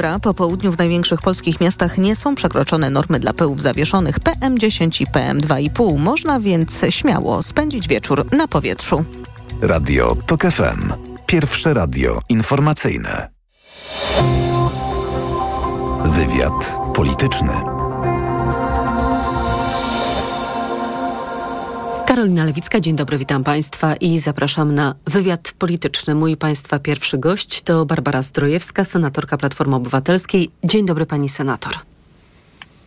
dobra. Po południu w największych polskich miastach nie są przekroczone normy dla pyłów zawieszonych PM10 i PM2,5. Można więc śmiało spędzić wieczór na powietrzu. Radio TOK FM. Pierwsze radio informacyjne. Wywiad polityczny. Karolina Lewicka, dzień dobry, witam Państwa i zapraszam na wywiad polityczny. Mój Państwa pierwszy gość to Barbara Zdrojewska, senatorka Platformy Obywatelskiej. Dzień dobry Pani Senator.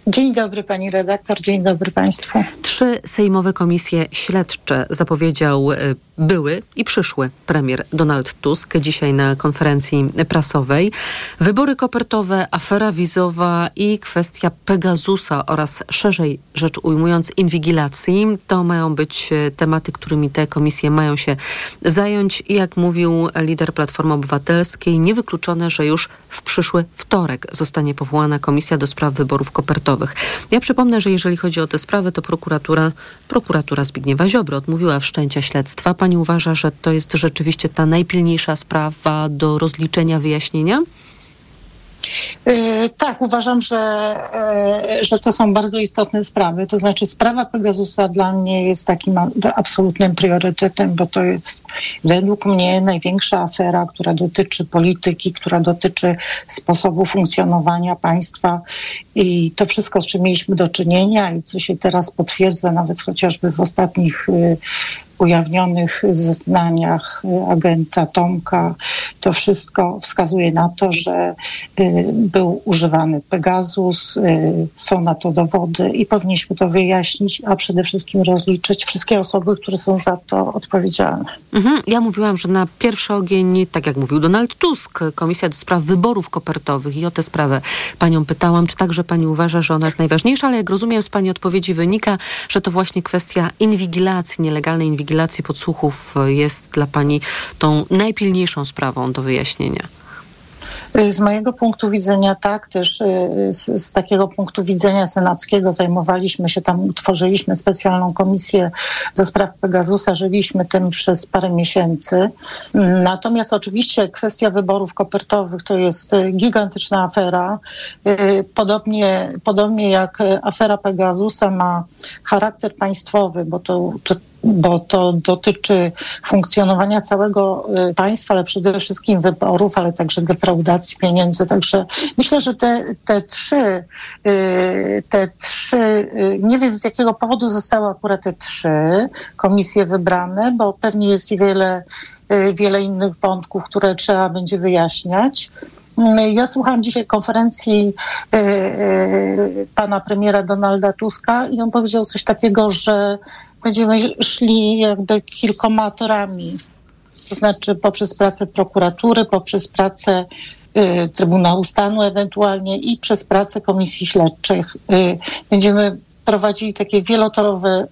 Dzień dobry pani redaktor, dzień dobry państwu. Trzy sejmowe komisje śledcze zapowiedział e, były i przyszły premier Donald Tusk dzisiaj na konferencji prasowej. Wybory kopertowe, afera wizowa i kwestia Pegasusa oraz szerzej rzecz ujmując inwigilacji to mają być e, tematy, którymi te komisje mają się zająć. I jak mówił lider Platformy Obywatelskiej, niewykluczone, że już w przyszły wtorek zostanie powołana komisja do spraw wyborów kopertowych. Ja przypomnę, że jeżeli chodzi o te sprawy, to prokuratura, prokuratura Zbigniewa Ziobro odmówiła wszczęcia śledztwa. Pani uważa, że to jest rzeczywiście ta najpilniejsza sprawa do rozliczenia, wyjaśnienia? Yy, tak, uważam, że, yy, że to są bardzo istotne sprawy. To znaczy, sprawa Pegasusa dla mnie jest takim absolutnym priorytetem, bo to jest według mnie największa afera, która dotyczy polityki, która dotyczy sposobu funkcjonowania państwa i to wszystko, z czym mieliśmy do czynienia i co się teraz potwierdza, nawet chociażby w ostatnich yy, ujawnionych zeznaniach agenta Tomka, to wszystko wskazuje na to, że y, był używany Pegasus, y, są na to dowody i powinniśmy to wyjaśnić, a przede wszystkim rozliczyć wszystkie osoby, które są za to odpowiedzialne. Mhm. Ja mówiłam, że na pierwszy ogień, tak jak mówił Donald Tusk, Komisja do Spraw Wyborów Kopertowych i o tę sprawę panią pytałam, czy także pani uważa, że ona jest najważniejsza, ale jak rozumiem z pani odpowiedzi wynika, że to właśnie kwestia inwigilacji, nielegalnej inwigilacji inwigilacji podsłuchów jest dla Pani tą najpilniejszą sprawą do wyjaśnienia? Z mojego punktu widzenia tak, też y, z, z, takiego punktu widzenia senackiego zajmowaliśmy się tam, utworzyliśmy specjalną komisję do spraw Pegasusa, żyliśmy tym przez parę miesięcy. Natomiast oczywiście kwestia wyborów kopertowych to jest gigantyczna afera. Podobnie, podobnie jak afera Pegasusa ma charakter państwowy, bo to, to bo to dotyczy funkcjonowania całego y, państwa, ale przede wszystkim wyborów, ale także defraudacji pieniędzy. Także myślę, że te, te trzy, y, te trzy, y, nie wiem z jakiego powodu zostały akurat te trzy komisje wybrane, bo pewnie jest i wiele, wiele innych wątków, które trzeba będzie wyjaśniać. Ja słuchałam dzisiaj konferencji pana premiera Donalda Tuska i on powiedział coś takiego, że będziemy szli jakby kilkoma torami. To znaczy poprzez pracę prokuratury, poprzez pracę y, Trybunału Stanu ewentualnie i przez pracę komisji śledczych. Y, będziemy prowadzili takie wielotorowe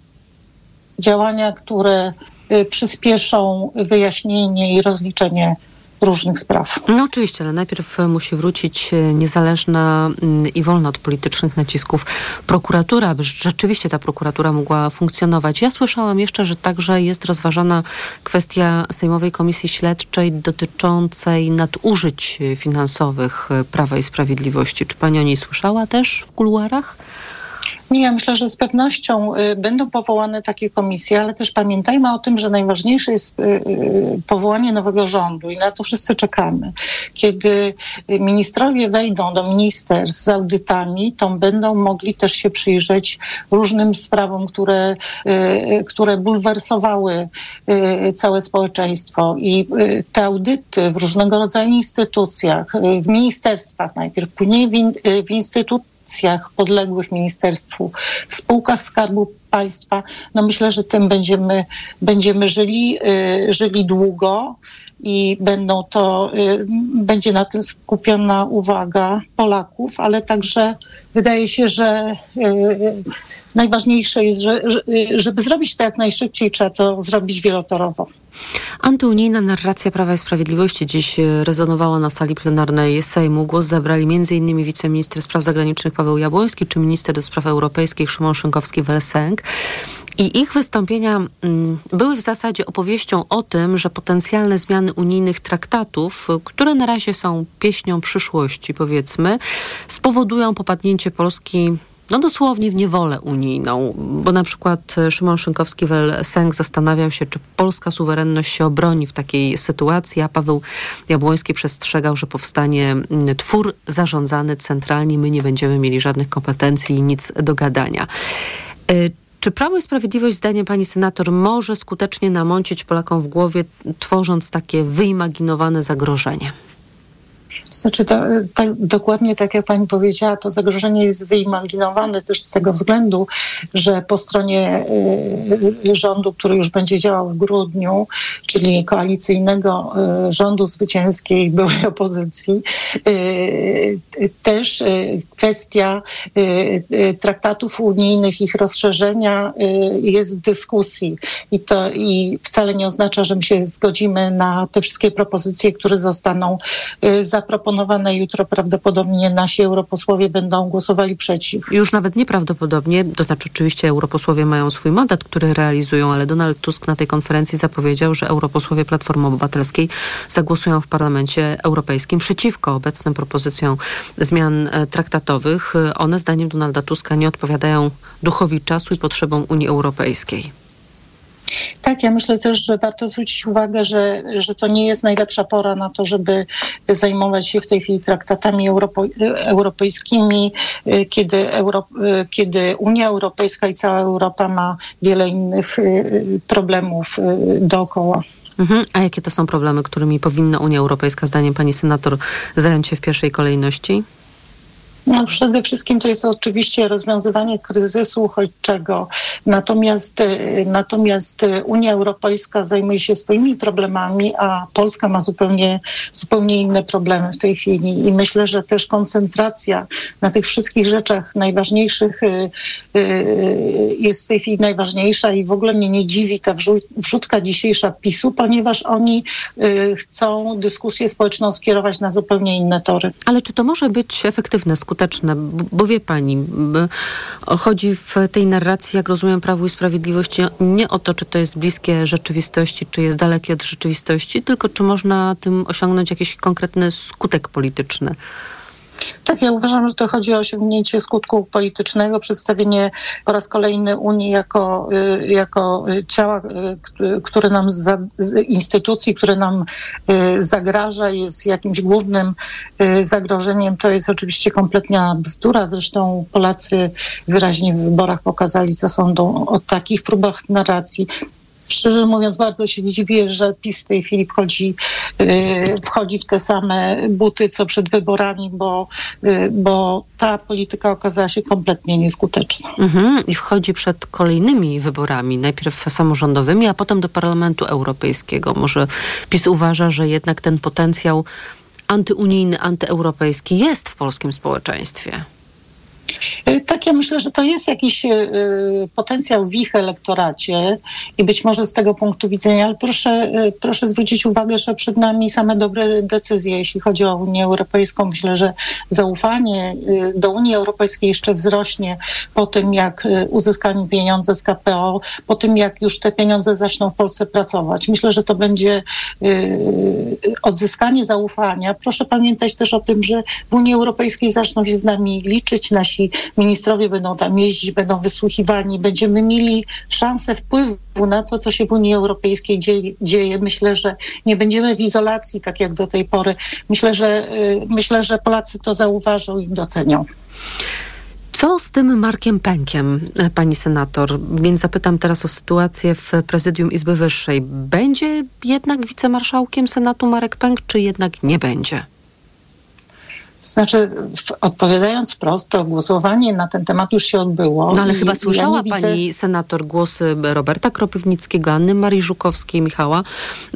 działania, które y, przyspieszą wyjaśnienie i rozliczenie różnych spraw. No oczywiście, ale najpierw musi wrócić e, niezależna mm, i wolna od politycznych nacisków prokuratura, aby rzeczywiście ta prokuratura mogła funkcjonować. Ja słyszałam jeszcze, że także jest rozważana kwestia Sejmowej Komisji Śledczej dotyczącej nadużyć finansowych Prawa i Sprawiedliwości. Czy pani o niej słyszała też w kuluarach? Ja myślę, że z pewnością y, będą powołane takie komisje, ale też pamiętajmy o tym, że najważniejsze jest y, y, powołanie nowego rządu i na to wszyscy czekamy. Kiedy ministrowie wejdą do ministerstw z audytami, to będą mogli też się przyjrzeć różnym sprawom, które, które bulwersowały całe społeczeństwo. I te audyty w różnego rodzaju instytucjach, w ministerstwach najpierw, później w, in, w instytutach, instytucjach podległych ministerstwu, w spółkach Skarbu Państwa, no myślę, że tym będziemy, będziemy żyli, y, żyli długo i będą to, y, będzie na tym skupiona uwaga Polaków, ale także wydaje się, że y, najważniejsze jest, że, żeby zrobić to jak najszybciej, trzeba to zrobić wielotorowo. Antyunijna narracja Prawa i Sprawiedliwości dziś e, rezonowała na sali plenarnej Sejmu. Głos zabrali m.in. wiceminister spraw zagranicznych Paweł Jabłoński czy minister do spraw europejskich Szymon Szynkowski-Welsenk. I ich wystąpienia mm, były w zasadzie opowieścią o tym, że potencjalne zmiany unijnych traktatów, które na razie są pieśnią przyszłości, powiedzmy, spowodują popadnięcie Polski no dosłownie w niewolę unijną, bo na przykład Szymon Szynkowski-Welsenk zastanawiał się, czy polska suwerenność się obroni w takiej sytuacji, a Paweł Jabłoński przestrzegał, że powstanie twór zarządzany centralnie, my nie będziemy mieli żadnych kompetencji i nic do gadania. Y, czy Prawo i Sprawiedliwość, zdaniem pani senator, może skutecznie namącić Polakom w głowie, tworząc takie wyimaginowane zagrożenie? Znaczy, to, tak, dokładnie tak jak pani powiedziała, to zagrożenie jest wyimaginowane też z tego względu, że po stronie y, rządu, który już będzie działał w grudniu, czyli koalicyjnego y, rządu zwycięskiej byłej opozycji, y, też kwestia traktatów unijnych, ich rozszerzenia jest w dyskusji. I to i wcale nie oznacza, że my się zgodzimy na te wszystkie propozycje, które zostaną zaproponowane zaproponowane jutro prawdopodobnie nasi europosłowie będą głosowali przeciw. Już nawet nieprawdopodobnie, to znaczy oczywiście europosłowie mają swój mandat, który realizują, ale Donald Tusk na tej konferencji zapowiedział, że europosłowie Platformy Obywatelskiej zagłosują w Parlamencie Europejskim przeciwko obecnym propozycjom zmian e, traktatowych. One zdaniem Donalda Tuska nie odpowiadają duchowi czasu i potrzebom Unii Europejskiej. Tak, ja myślę też, że warto zwrócić uwagę, że, że to nie jest najlepsza pora na to, żeby zajmować się w tej chwili traktatami Europo, europejskimi, kiedy, Euro, kiedy Unia Europejska i cała Europa ma wiele innych y, problemów y, dookoła. Mhm. A jakie to są problemy, którymi powinna Unia Europejska, zdaniem pani senator, zająć się w pierwszej kolejności? No przede wszystkim to jest oczywiście rozwiązywanie kryzysu uchodźczego. Natomiast, e, natomiast Unia Europejska zajmuje się swoimi problemami, a Polska ma zupełnie, zupełnie inne problemy w tej chwili. I myślę, że też koncentracja na tych wszystkich rzeczach najważniejszych e, jest w tej chwili najważniejsza i w ogóle mnie nie dziwi ta wrzutka dzisiejsza PiSu, ponieważ oni chcą dyskusję społeczną skierować na zupełnie inne tory. Ale czy to może być efektywne, skuteczne? Skuteczne, bo wie pani, chodzi w tej narracji, jak rozumiem, Prawo i Sprawiedliwość nie o to, czy to jest bliskie rzeczywistości, czy jest dalekie od rzeczywistości, tylko czy można tym osiągnąć jakiś konkretny skutek polityczny. Tak, ja uważam, że to chodzi o osiągnięcie skutku politycznego, przedstawienie po raz kolejny Unii jako, y, jako ciała, y, które nam, za, instytucji, które nam y, zagraża, jest jakimś głównym zagrożeniem. To jest oczywiście kompletna bzdura. Zresztą Polacy wyraźnie w wyborach pokazali, co sądzą o takich próbach narracji szczerze mówiąc, bardzo się dziwię, że PiS w tej chwili wchodzi, y, wchodzi w te same buty, co przed wyborami, bo, y, bo ta polityka okazała się kompletnie nieskuteczna. Mhm. I wchodzi przed kolejnymi wyborami, najpierw samorządowymi, a potem do Parlamentu Europejskiego. Może PiS uważa, że jednak ten potencjał antyunijny, antyeuropejski jest w polskim społeczeństwie? Y, tak, ja myślę, że to jest jakiś y, potencjał w ich elektoracie i być może z tego punktu widzenia, ale proszę, y, proszę zwrócić uwagę, że przed nami same dobre decyzje, jeśli chodzi o Unię Europejską. Myślę, że zaufanie do Unii Europejskiej jeszcze wzrośnie po tym, jak uzyskamy pieniądze z KPO, po tym, jak już te pieniądze zaczną w Polsce pracować. Myślę, że to będzie odzyskanie zaufania. Proszę pamiętać też o tym, że w Unii Europejskiej zaczną się z nami liczyć nasi ministrowie będą tam jeździć, będą wysłuchiwani, będziemy mieli szansę wpływu na to, co się w Unii Europejskiej dzieje. dzieje. Myślę, że nie będziemy w izolacji, tak jak do tej pory. Myślę, że, y, myślę, że Polacy to zauważą i docenią. Co z tym Markiem Pękiem, pani senator? Więc zapytam teraz o sytuację w prezydium Izby Wyższej. Będzie jednak wicemarszałkiem Senatu Marek Pęk, czy jednak nie będzie? Znaczy, odpowiadając wprost, to głosowanie na ten temat już się odbyło. No ale chyba słyszała ja widzę... pani senator głosy Roberta Kropiwnickiego, Anny Marii Żukowskiej, Michała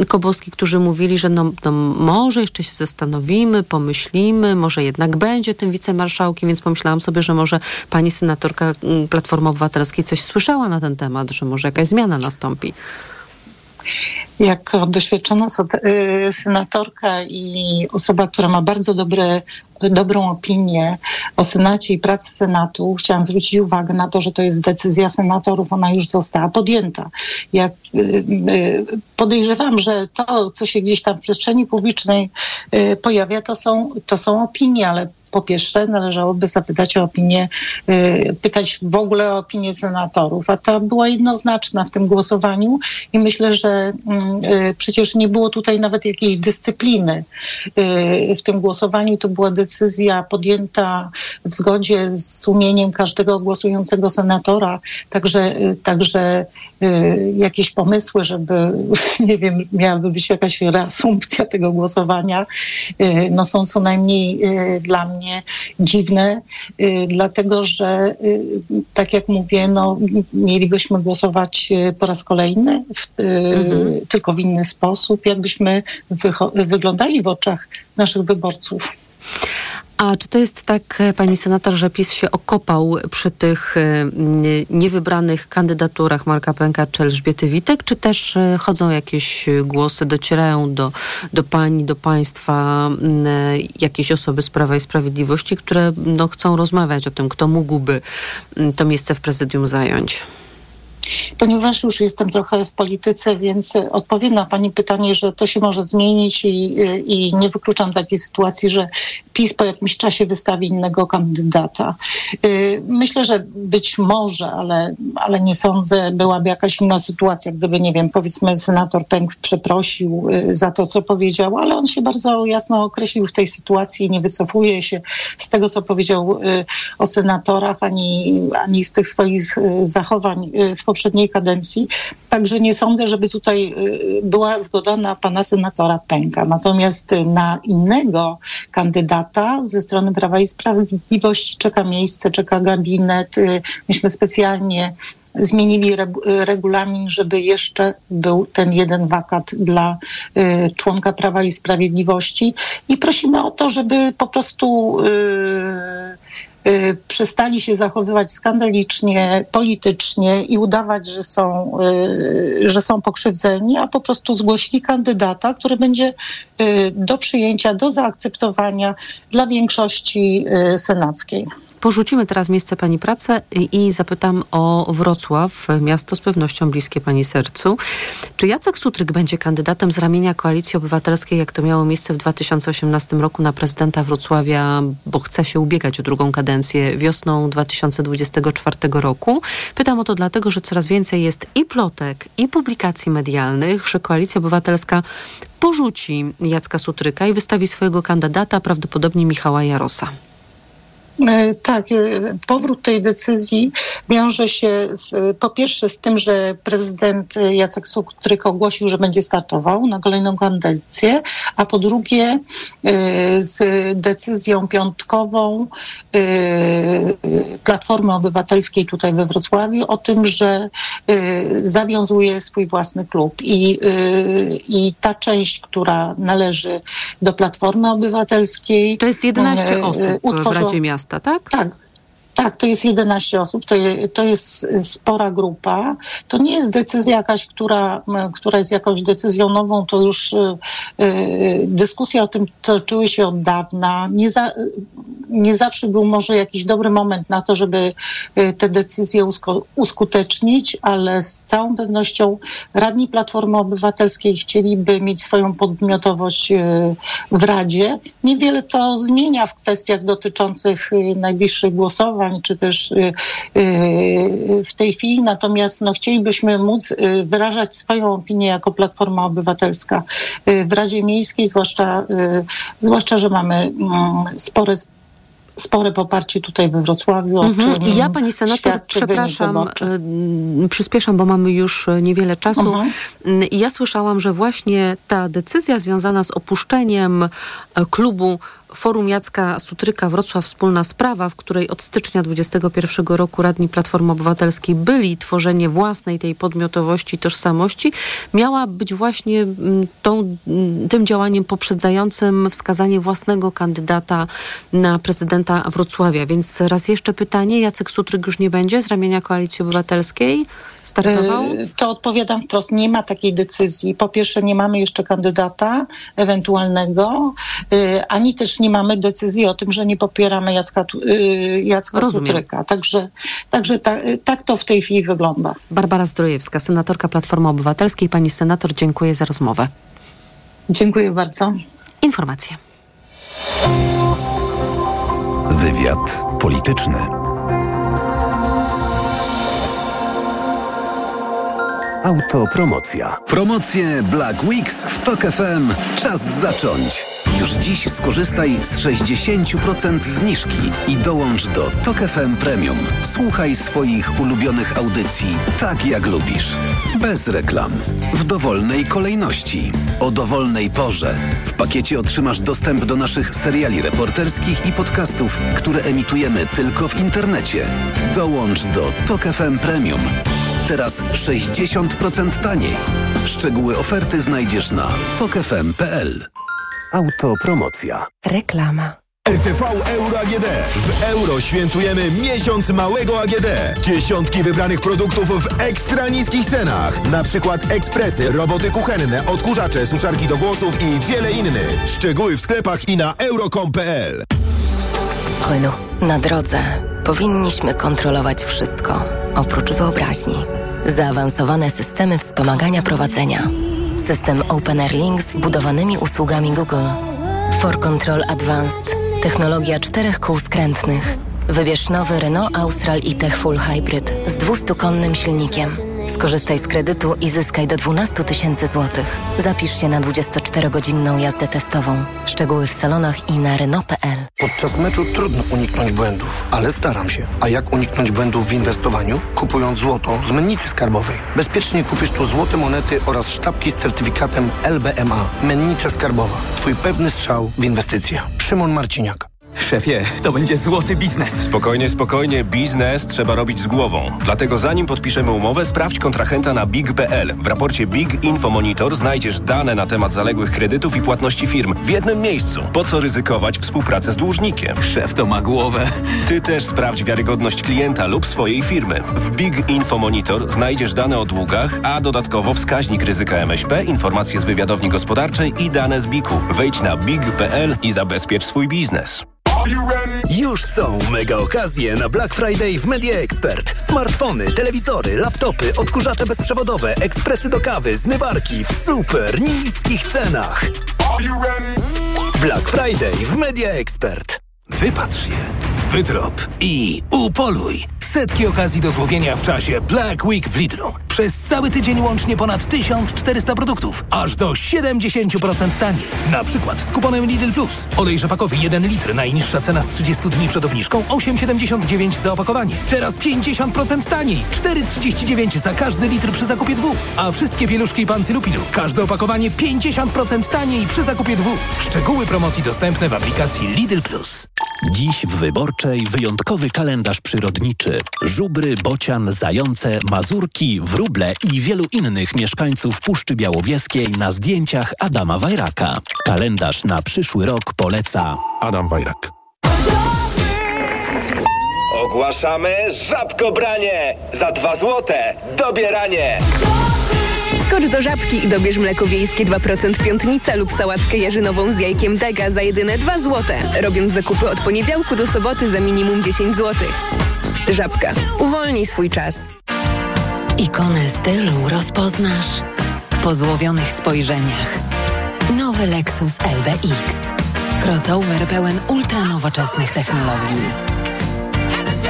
Kobowski, którzy mówili, że no, no, może jeszcze się zastanowimy, pomyślimy, może jednak będzie tym wicemarszałkiem, więc pomyślałam sobie, że może pani senatorka mm, Platformy Obywatelskiej coś słyszała na ten temat, że może jakaś zmiana nastąpi. Jako doświadczona y, senatorka i osoba, która ma bardzo dobre dobrą opinię o Senacie i pracy Senatu, chciałam zwrócić uwagę na to, że to jest decyzja senatorów, ona już została podjęta. Jak y, y, podejrzewam, że to, co się gdzieś tam w przestrzeni publicznej pojawia, to są, to są opinie, ale po pierwsze należałoby zapytać o opinię, y, pytać w ogóle o opinię senatorów, a ta była jednoznaczna w tym głosowaniu i myślę, że mm, y, przecież nie było tutaj nawet jakiejś dyscypliny y, w tym głosowaniu. To była decyzja podjęta w zgodzie z sumieniem każdego głosującego senatora, także, także jakieś pomysły, żeby, nie wiem, miałaby być jakaś reasumpcja tego głosowania, no są co najmniej dla mnie mnie dziwne, y, dlatego że, y, tak jak mówię, no, mielibyśmy głosować y, po raz kolejny, w, mhm. tylko w inny sposób, jakbyśmy wyglądali w oczach naszych wyborców. A czy to jest tak, e, pani senator, że PiS się okopał przy tych e, niewybranych kandydaturach Marka Pęka czy Elżbiety Witek, czy też e, chodzą jakieś głosy, docierają do, do pani, do państwa jakieś osoby z Prawa i Sprawiedliwości, które no, chcą rozmawiać o tym, kto mógłby to miejsce w prezydium zająć? Ponieważ już jestem trochę w polityce, więc odpowiem na Pani pytanie, że to się może zmienić i, i nie wykluczam takiej sytuacji, że PiS po jakimś czasie wystawi innego kandydata. Y, myślę, że być może, ale, ale nie sądzę, byłaby jakaś inna sytuacja, gdyby, nie wiem, powiedzmy senator Pęk przeprosił y, za to, co powiedział, ale on się bardzo jasno określił w tej sytuacji i nie wycofuje się z tego, co powiedział y, o senatorach, ani, ani z tych swoich zachowań w poprzedniej kadencji. Także nie sądzę, żeby tutaj była zgoda na pana senatora Pęka. Natomiast na innego kandydata, lata ze strony Prawa i Sprawiedliwości czeka miejsce, czeka gabinet. Y, myśmy specjalnie zmienili regulamin, żeby jeszcze był ten jeden wakat dla y, członka Prawa i Sprawiedliwości i prosimy o to, żeby po prostu y, przestali się zachowywać skandalicznie, politycznie i udawać, że są, y, że są pokrzywdzeni, a po prostu zgłosili kandydata, który będzie y, do przyjęcia, do zaakceptowania dla większości senackiej. Porzucimy teraz miejsce Pani pracę i zapytam o Wrocław, miasto z pewnością bliskie Pani sercu. Czy Jacek Sutryk będzie kandydatem z ramienia Koalicji Obywatelskiej, jak to miało miejsce w 2018 roku na prezydenta Wrocławia, bo chce się ubiegać o drugą kadencję wiosną 2024 roku? Pytam o to dlatego, że coraz więcej jest i plotek, i publikacji medialnych, że Koalicja Obywatelska porzuci Jacka Sutryka i wystawi swojego kandydata, prawdopodobnie Michała Jarosa. E, tak, e, powrót tej decyzji wiąże się z, po pierwsze z tym, że prezydent Jacek Sutryk ogłosił, że będzie startował na kolejną kadencję, a po drugie e, z decyzją piątkową Platformy Obywatelskiej tutaj we Wrocławiu o tym, że zawiązuje swój własny klub i, i ta część, która należy do Platformy Obywatelskiej. To jest 11 osób w Radzie Miasta miasta, tak? Tak. Tak, to jest 11 osób, to, je, to jest spora grupa. To nie jest decyzja jakaś, która, która jest jakąś decyzją nową, to już y, y, dyskusje o tym toczyły się od dawna. Nie, za, nie zawsze był może jakiś dobry moment na to, żeby y, te decyzje usko, uskutecznić, ale z całą pewnością radni Platformy Obywatelskiej chcieliby mieć swoją podmiotowość y, w Radzie. Niewiele to zmienia w kwestiach dotyczących najbliższych głosowań czy też y, y, w tej chwili. Natomiast no, chcielibyśmy móc y, wyrażać swoją opinię jako Platforma Obywatelska w Radzie Miejskiej, zwłaszcza, zwłaszcza że mamy mm, spore spore poparcie tutaj we Wrocławiu. Mhm. I ja, pani senator, przepraszam, przyspieszam, bo mamy już niewiele czasu. Mhm. Ja słyszałam, że właśnie ta decyzja związana z opuszczeniem klubu Forum Jacka Sutryka Wrocław Wspólna Sprawa, w której od stycznia 2021 roku radni Platformy Obywatelskiej byli tworzenie własnej tej podmiotowości, tożsamości, miała być właśnie mm, tą, mm, tym działaniem poprzedzającym wskazanie własnego kandydata na prezydenta Wrocławia. Więc raz jeszcze pytanie, Jacek Sutryk już nie będzie z ramienia Koalicji Obywatelskiej? Startował? To odpowiadam wprost, nie ma takiej decyzji. Po pierwsze, nie mamy jeszcze kandydata ewentualnego, ani też nie mamy decyzji o tym, że nie popieramy Jacka, Jacka Sutryka. Także, także tak, tak to w tej chwili wygląda. Barbara Zdrojewska, senatorka Platformy Obywatelskiej. Pani senator, dziękuję za rozmowę. Dziękuję bardzo. Informacje. Wywiad polityczny. Autopromocja. Promocje Black Weeks w TOK FM. Czas zacząć. Już dziś skorzystaj z 60% zniżki i dołącz do TOK FM Premium. Słuchaj swoich ulubionych audycji tak jak lubisz. Bez reklam. W dowolnej kolejności. O dowolnej porze. W pakiecie otrzymasz dostęp do naszych seriali reporterskich i podcastów, które emitujemy tylko w internecie. Dołącz do TOK FM Premium. Teraz 60% taniej. Szczegóły oferty znajdziesz na tokefm.pl. Autopromocja. Reklama. RTV Euro AGD. W euro świętujemy miesiąc małego AGD. Dziesiątki wybranych produktów w ekstra niskich cenach. Na przykład ekspresy, roboty kuchenne, odkurzacze, suszarki do włosów i wiele innych. Szczegóły w sklepach i na euro.com.pl Renault. Na drodze powinniśmy kontrolować wszystko, oprócz wyobraźni. Zaawansowane systemy wspomagania prowadzenia System Open Air Link z wbudowanymi usługami Google. For Control Advanced. Technologia czterech kół skrętnych. Wybierz nowy Renault Austral e-Tech Full Hybrid z 200-konnym silnikiem. Skorzystaj z kredytu i zyskaj do 12 tysięcy złotych. Zapisz się na 24-godzinną jazdę testową. Szczegóły w salonach i na Renault.pl. Podczas meczu trudno uniknąć błędów, ale staram się. A jak uniknąć błędów w inwestowaniu? Kupując złoto z mennicy skarbowej. Bezpiecznie kupisz tu złote monety oraz sztabki z certyfikatem LBMA. Mennica Skarbowa. Twój pewny strzał w inwestycje. Szymon Marciniak. Szefie, to będzie złoty biznes. Spokojnie, spokojnie. Biznes trzeba robić z głową. Dlatego zanim podpiszemy umowę, sprawdź kontrahenta na big.pl. W raporcie Big Info Monitor znajdziesz dane na temat zaległych kredytów i płatności firm w jednym miejscu. Po co ryzykować współpracę z dłużnikiem? Szef to ma głowę. Ty też sprawdź wiarygodność klienta lub swojej firmy. W Big Info Monitor znajdziesz dane o długach, a dodatkowo wskaźnik ryzyka MŚP, informacje z wywiadowni gospodarczej i dane z BIK-u. Wejdź na big.pl i zabezpiecz swój biznes. Już są mega okazje na Black Friday w Media Expert. Smartfony, telewizory, laptopy, odkurzacze bezprzewodowe, ekspresy do kawy, zmywarki w super niskich cenach. Black Friday w Media Expert. Wypatrz je, wydrop i upoluj. Setki okazji do złowienia w czasie Black Week w Lidlu. Przez cały tydzień łącznie ponad 1400 produktów, aż do 70% taniej. Na przykład z kuponem Lidl Plus. Olej rzepakowy 1 litr, najniższa cena z 30 dni przed obniżką 8,79 za opakowanie. Teraz 50% taniej, 4,39 za każdy litr przy zakupie dwóch. A wszystkie pieluszki i pancylupilu, każde opakowanie 50% taniej przy zakupie dwóch. Szczegóły promocji dostępne w aplikacji Lidl Plus. Dziś w Wyborczej wyjątkowy kalendarz przyrodniczy. Żubry, bocian, zające, mazurki, wróble i wielu innych mieszkańców Puszczy Białowieskiej na zdjęciach Adama Wajraka. Kalendarz na przyszły rok poleca Adam Wajrak. Ogłaszamy żabkobranie! Za dwa złote dobieranie! Skocz do Żabki i dobierz mleko wiejskie 2% piątnica lub sałatkę jarzynową z jajkiem dega za jedyne 2 złote. Robiąc zakupy od poniedziałku do soboty za minimum 10 zł. Żabka. Uwolnij swój czas. Ikonę stylu rozpoznasz po złowionych spojrzeniach. Nowy Lexus LBX. Crossover pełen ultranowoczesnych technologii.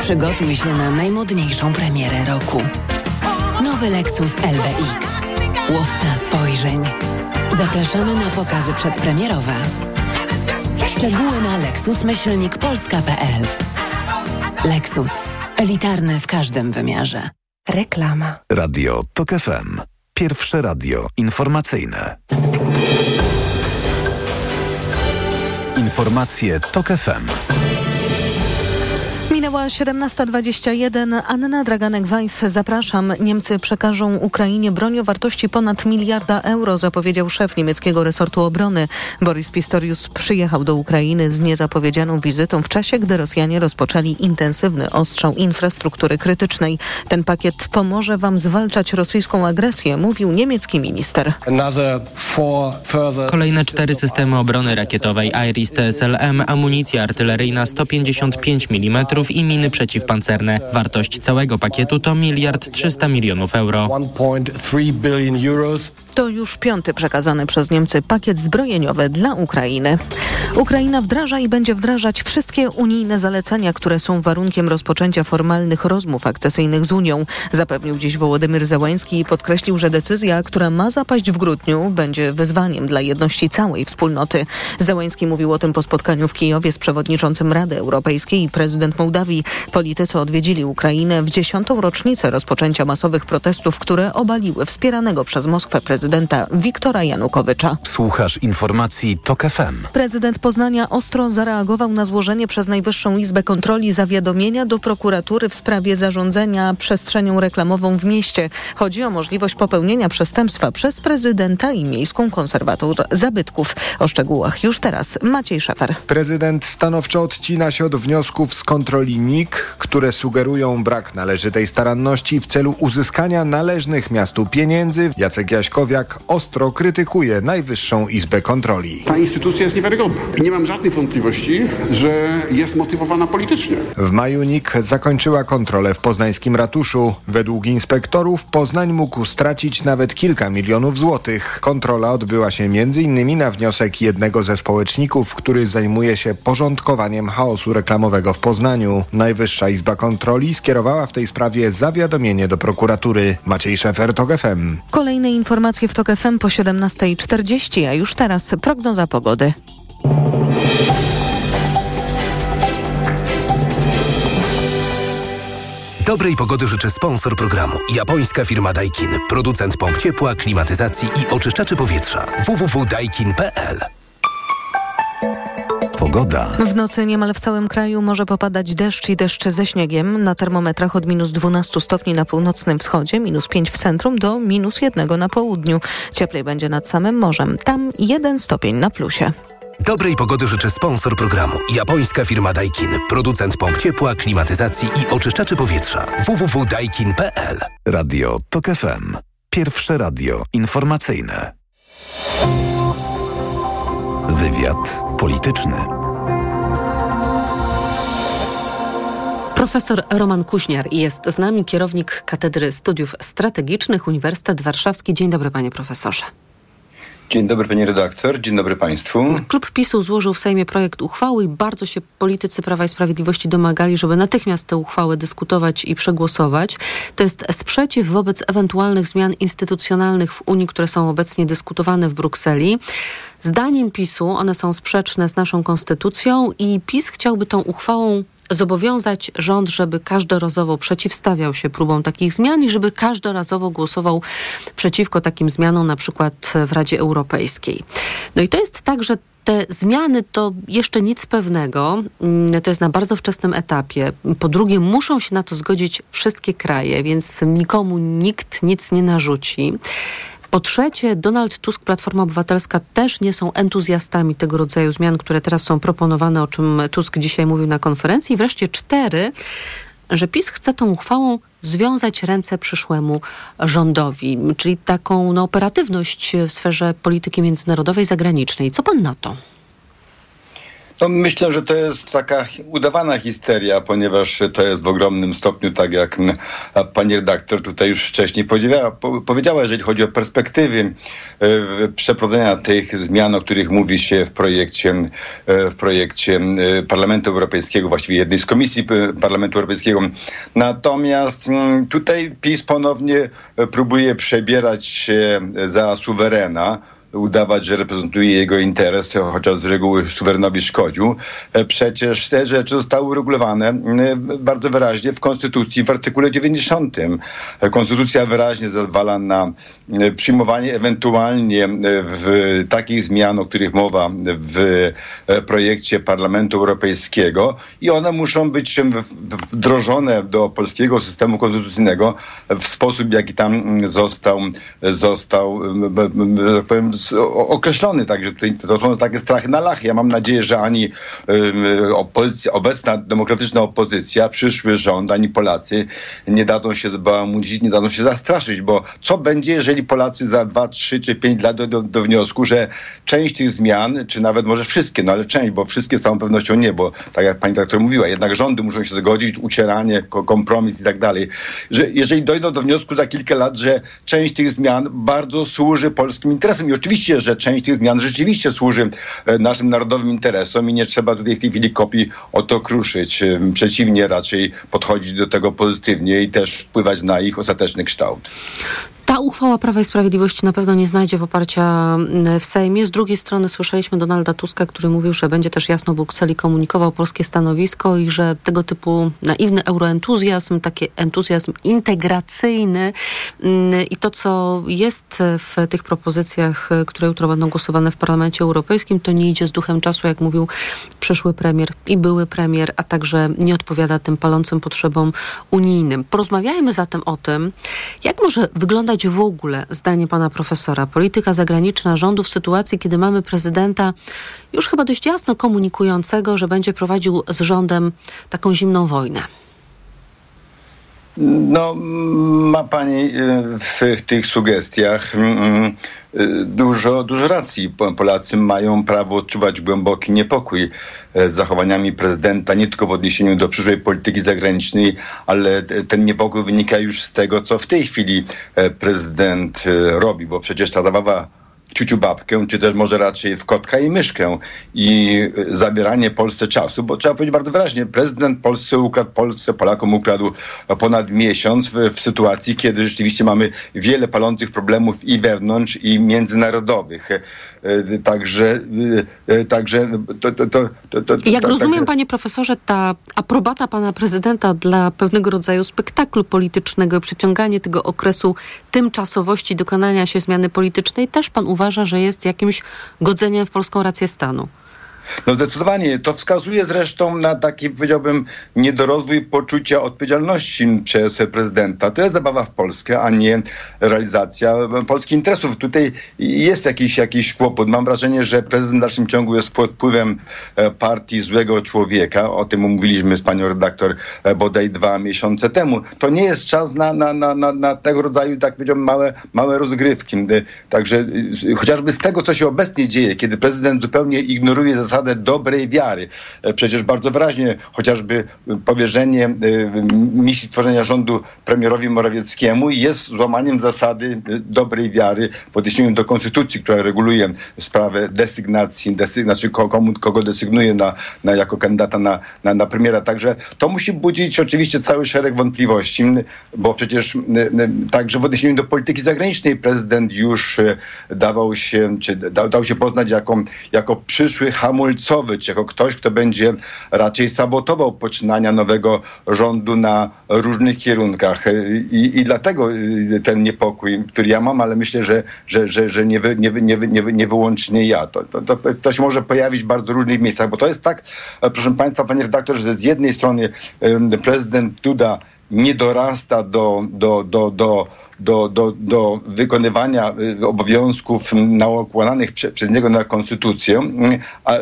Przygotuj się na najmodniejszą premierę roku. Nowy Lexus LBX. Łowca spojrzeń. Zapraszamy na pokazy przedpremierowe. Szczegóły na lexusmyślnikpolska.pl Lexus. Elitarny w każdym wymiarze. Reklama. Radio TOK FM. Pierwsze radio informacyjne. Informacje TOK FM. Minęła 17.21. Anna Draganek-Weiss. Zapraszam. Niemcy przekażą Ukrainie broń o wartości ponad miliarda euro, zapowiedział szef niemieckiego resortu obrony. Boris Pistorius przyjechał do Ukrainy z niezapowiedzianą wizytą w czasie, gdy Rosjanie rozpoczęli intensywny ostrzał infrastruktury krytycznej. Ten pakiet pomoże wam zwalczać rosyjską agresję, mówił niemiecki minister. Kolejne cztery systemy obrony rakietowej IRIS TSLM, amunicja artyleryjna 155 mm i miny przeciwpancerne. Wartość całego pakietu to miliard 300 milionów euro. To już piąty przekazany przez Niemcy pakiet zbrojeniowy dla Ukrainy. Ukraina wdraża i będzie wdrażać wszystkie unijne zalecenia, które są warunkiem rozpoczęcia formalnych rozmów akcesyjnych z Unią, zapewnił dziś Wołodymyr Zełański i podkreślił, że decyzja, która ma zapaść w grudniu, będzie wyzwaniem dla jedności całej wspólnoty. Zełański mówił o tym po spotkaniu w Kijowie z przewodniczącym Rady Europejskiej i prezydent Mołdawii. Politycy odwiedzili Ukrainę w dziesiątą rocznicę rozpoczęcia masowych protestów, które obaliły wspieranego przez Moskwę prezydenta prezydenta Wiktora Janukowycza. Słuchasz informacji TOK FM. Prezydent Poznania ostro zareagował na złożenie przez Najwyższą Izbę Kontroli zawiadomienia do prokuratury w sprawie zarządzania przestrzenią reklamową w mieście. Chodzi o możliwość popełnienia przestępstwa przez prezydenta i miejską konserwator zabytków. O szczegółach już teraz Maciej Szefer. Prezydent stanowczo odcina się od wniosków z kontroli NIK, które sugerują brak należytej staranności w celu uzyskania należnych miastu pieniędzy. Jacek Jaśkowiak jak ostro krytykuje Najwyższą Izbę Kontroli. Ta instytucja jest niewiarygodna i nie mam żadnych wątpliwości, że jest motywowana politycznie. W maju NIK zakończyła kontrolę w poznańskim ratuszu. Według inspektorów Poznań mógł stracić nawet kilka milionów złotych. Kontrola odbyła się m.in. na wniosek jednego ze społeczników, który zajmuje się porządkowaniem chaosu reklamowego w Poznaniu. Najwyższa Izba Kontroli skierowała w tej sprawie zawiadomienie do prokuratury. Maciej Szefer, TOG FM. Kolejne informacje w TOK FM po 17.40, a już teraz prognoza pogody. Dobrej pogody życzę sponsor programu. Japońska firma Daikin. Producent pomp ciepła, klimatyzacji i oczyszczaczy powietrza. www.daikin.pl Pogoda. W nocy niemal w całym kraju może popadać deszcz i deszcz ze śniegiem. Na termometrach od minus 12 stopni na północnym wschodzie, minus 5 w centrum do minus 1 na południu. Cieplej będzie nad samym morzem. Tam 1 stopień na plusie. Dobrej pogody życzę sponsor programu. Japońska firma Daikin. Producent pomp ciepła, klimatyzacji i oczyszczaczy powietrza. www.daikin.pl Radio TOK FM. Pierwsze radio informacyjne. Wywiad polityczny. Profesor Roman Kuśniar jest z nami, kierownik Katedry Studiów Strategicznych Uniwersytet Warszawski. Dzień dobry, panie profesorze. Dzień dobry pani redaktor, dzień dobry państwu. Klub PiSu złożył w Sejmie projekt uchwały i bardzo się politycy Prawa i Sprawiedliwości domagali, żeby natychmiast tę uchwałę dyskutować i przegłosować. To jest sprzeciw wobec ewentualnych zmian instytucjonalnych w Unii, które są obecnie dyskutowane w Brukseli. Zdaniem PiSu one są sprzeczne z naszą konstytucją i PiS chciałby tą uchwałą zobowiązać rząd, żeby każdorazowo przeciwstawiał się próbom takich zmian i żeby każdorazowo głosował przeciwko takim zmianom, na przykład w Radzie Europejskiej. No i to jest tak, że te zmiany to jeszcze nic pewnego. Mm, to jest na bardzo wczesnym etapie. Po drugie, muszą się na to zgodzić wszystkie kraje, więc nikomu nikt nic nie narzuci. Po trzecie, Donald Tusk, Platforma Obywatelska też nie są entuzjastami tego rodzaju zmian, które teraz są proponowane, o czym Tusk dzisiaj mówił na konferencji. I wreszcie cztery, że PiS chce tą uchwałą związać ręce przyszłemu rządowi, czyli taką no, operatywność w sferze polityki międzynarodowej, zagranicznej. Co pan na to? No, myślę, że to jest taka udawana histeria, ponieważ to jest w ogromnym stopniu, tak jak pani redaktor tutaj już wcześniej powiedziała, jeżeli chodzi o perspektywy e, przeprowadzenia tych zmian, o których mówi się w projekcie, e, w projekcie e, Parlamentu Europejskiego, właściwie jednej z komisji Parlamentu Europejskiego. Natomiast tutaj PiS ponownie próbuje przebierać się za suwerena, udawać, że reprezentuje jego interes, chociaż z reguły suwerenowi szkodził. Przecież te rzeczy zostały uregulowane bardzo wyraźnie w Konstytucji w artykule 90. Konstytucja wyraźnie zezwala na przyjmowanie ewentualnie w takich zmian, o których mowa w projekcie Parlamentu Europejskiego i one muszą być wdrożone do polskiego systemu konstytucyjnego w sposób, jaki tam został, został tak powiem, określony. Także tutaj to są takie strachy na lach. Ja mam nadzieję, że ani opozycja, obecna demokratyczna opozycja, przyszły rząd, ani Polacy nie dadzą się zabałamudzić, nie dadzą się zastraszyć, bo co będzie, jeżeli Polacy za dwa, trzy czy pięć lat do, do, do wniosku, że część tych zmian, czy nawet może wszystkie, no ale część, bo wszystkie z całą pewnością nie, bo tak jak pani dyrektor mówiła, jednak rządy muszą się zgodzić, ucieranie, kompromis i tak dalej, że jeżeli dojdą do wniosku za kilka lat, że część tych zmian bardzo służy polskim interesom i oczywiście, że część tych zmian rzeczywiście służy e, naszym narodowym interesom i nie trzeba tutaj w tej chwili kopii o to kruszyć. E, przeciwnie, raczej podchodzić do tego pozytywnie i też wpływać na ich ostateczny kształt. Ta uchwała Prawa i Sprawiedliwości na pewno nie znajdzie poparcia mm, w Sejmie. Z drugiej strony słyszeliśmy Donalda Tuska, który mówił, że będzie też jasno Brukseli komunikował polskie stanowisko i że tego typu naiwny euroentuzjazm, taki entuzjazm integracyjny mm, i to, co jest w tych propozycjach, które jutro będą głosowane w Parlamencie Europejskim, to nie idzie z duchem czasu, jak mówił przyszły premier i były premier, a także nie odpowiada tym palącym potrzebom unijnym. Porozmawiajmy zatem o tym, jak może wyglądać w ogóle, zdanie pana profesora, polityka zagraniczna rządu w sytuacji, kiedy mamy prezydenta już chyba dość jasno komunikującego, że będzie prowadził z rządem taką zimną wojnę? No, ma pani w tych sugestiach mm, dużo, dużo racji. Polacy mają prawo odczuwać głęboki niepokój z zachowaniami prezydenta, nie tylko w odniesieniu do przyszłej polityki zagranicznej, ale ten niepokój wynika już z tego, co w tej chwili prezydent robi, bo przecież ta zabawa ciuciu babkę, czy też może raczej w kotka i myszkę i zabieranie Polsce czasu, bo trzeba powiedzieć bardzo wyraźnie, prezydent Polsce ukradł, Polsce, Polakom ukradł ponad miesiąc w, w sytuacji, kiedy rzeczywiście mamy wiele palących problemów i wewnątrz, i międzynarodowych. E, także, e, także to, to, to, to Jak to, rozumiem, także... panie profesorze, ta aprobata pana prezydenta dla pewnego rodzaju spektaklu politycznego, przyciąganie tego okresu tymczasowości dokonania się zmiany politycznej, też pan uważa, że jest jakimś godzeniem w polską rację stanu? No zdecydowanie. To wskazuje zresztą na taki, powiedziałbym, niedorozwój poczucia odpowiedzialności przez prezydenta. To jest zabawa w Polskę, a nie realizacja polskich interesów. Tutaj jest jakiś, jakiś kłopot. Mam wrażenie, że prezydent w dalszym ciągu jest pod wpływem e, partii złego człowieka. O tym mówiliśmy z panią redaktor e, bodaj dwa miesiące temu. To nie jest czas na, na, na, na, na tego rodzaju, tak powiedziałbym, małe, małe rozgrywki. Także chociażby z tego, co się obecnie dzieje, kiedy prezydent zupełnie ignoruje zasady zasadę dobrej wiary. E, przecież bardzo wyraźnie chociażby powierzenie e, misji tworzenia rządu premierowi Morawieckiemu jest złamaniem zasady e, dobrej wiary w odniesieniu do konstytucji, która reguluje sprawę desygnacji, desy, znaczy komu, kogo desygnuje na, na, jako kandydata na, na, na premiera. Także to musi budzić oczywiście cały szereg wątpliwości, bo przecież także w odniesieniu do polityki zagranicznej prezydent już dawał się, czy dał, dał się poznać jako, jako przyszły hamulec hamulcowy, czy jako ktoś, kto będzie raczej sabotował poczynania nowego rządu na różnych kierunkach. I, i dlatego y, ten niepokój, który ja mam, ale myślę, że, że, że, że nie, wy, nie, wy, nie, wy, nie, nie wyłącznie ja. To, to, to, to się może pojawić w bardzo różnych miejscach, bo to jest tak, proszę Państwa, Panie redaktor, że z jednej strony prezydent Duda nie dorasta do, do, do, do do, do, do wykonywania y, obowiązków nakładanych prze, przez niego na konstytucję, a,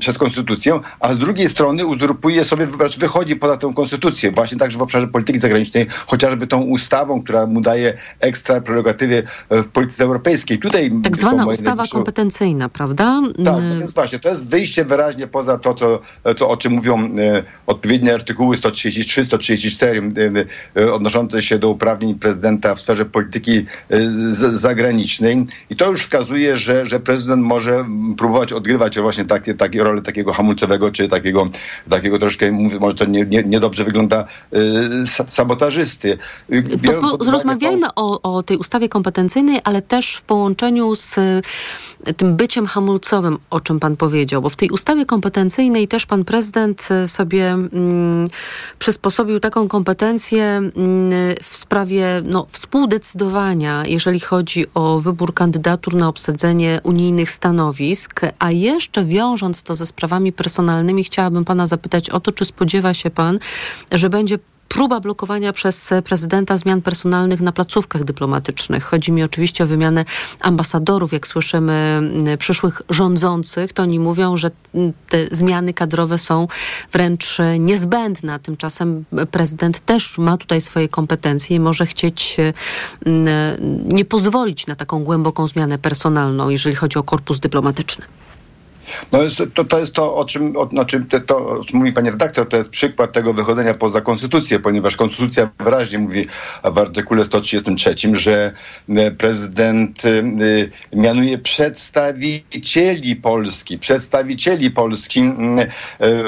przez konstytucję, a z drugiej strony uzurpuje sobie, wychodzi poza tę konstytucję, właśnie także w obszarze polityki zagranicznej, chociażby tą ustawą, która mu daje ekstra prerogatywy w polityce europejskiej. Tutaj tak zwana ustawa kompetencyjna, prawda? Tak, to jest właśnie, to jest wyjście wyraźnie poza to, co, to o czym mówią e, odpowiednie artykuły 133, 134 e, e, odnoszące się do uprawnień prezydenta w sferze obszarze polityki zagranicznej i to już wskazuje, że, że prezydent może próbować odgrywać właśnie takie, takie rolę takiego hamulcowego, czy takiego, takiego troszkę, może to niedobrze nie, nie, nie wygląda, sabotażysty. Po, po, rozmawiajmy o, o tej ustawie kompetencyjnej, ale też w połączeniu z tym byciem hamulcowym, o czym pan powiedział, bo w tej ustawie kompetencyjnej też pan prezydent sobie mm, przysposobił taką kompetencję mm, w sprawie no, współdecydowania, jeżeli chodzi o wybór kandydatur na obsadzenie unijnych stanowisk, a jeszcze wiążąc to ze sprawami personalnymi, chciałabym pana zapytać o to, czy spodziewa się pan, że będzie próba blokowania przez prezydenta zmian personalnych na placówkach dyplomatycznych. Chodzi mi oczywiście o wymianę ambasadorów. Jak słyszymy przyszłych rządzących, to oni mówią, że te zmiany kadrowe są wręcz niezbędne. Tymczasem prezydent też ma tutaj swoje kompetencje i może chcieć mm, nie pozwolić na taką głęboką zmianę personalną, jeżeli chodzi o korpus dyplomatyczny. No jest, to, to jest to, o czym, o, znaczy, to, o czym mówi pani redaktor, to jest przykład tego wychodzenia poza konstytucję, ponieważ konstytucja wyraźnie mówi w artykule 133, że e, prezydent y, mianuje przedstawicieli Polski, przedstawicieli Polski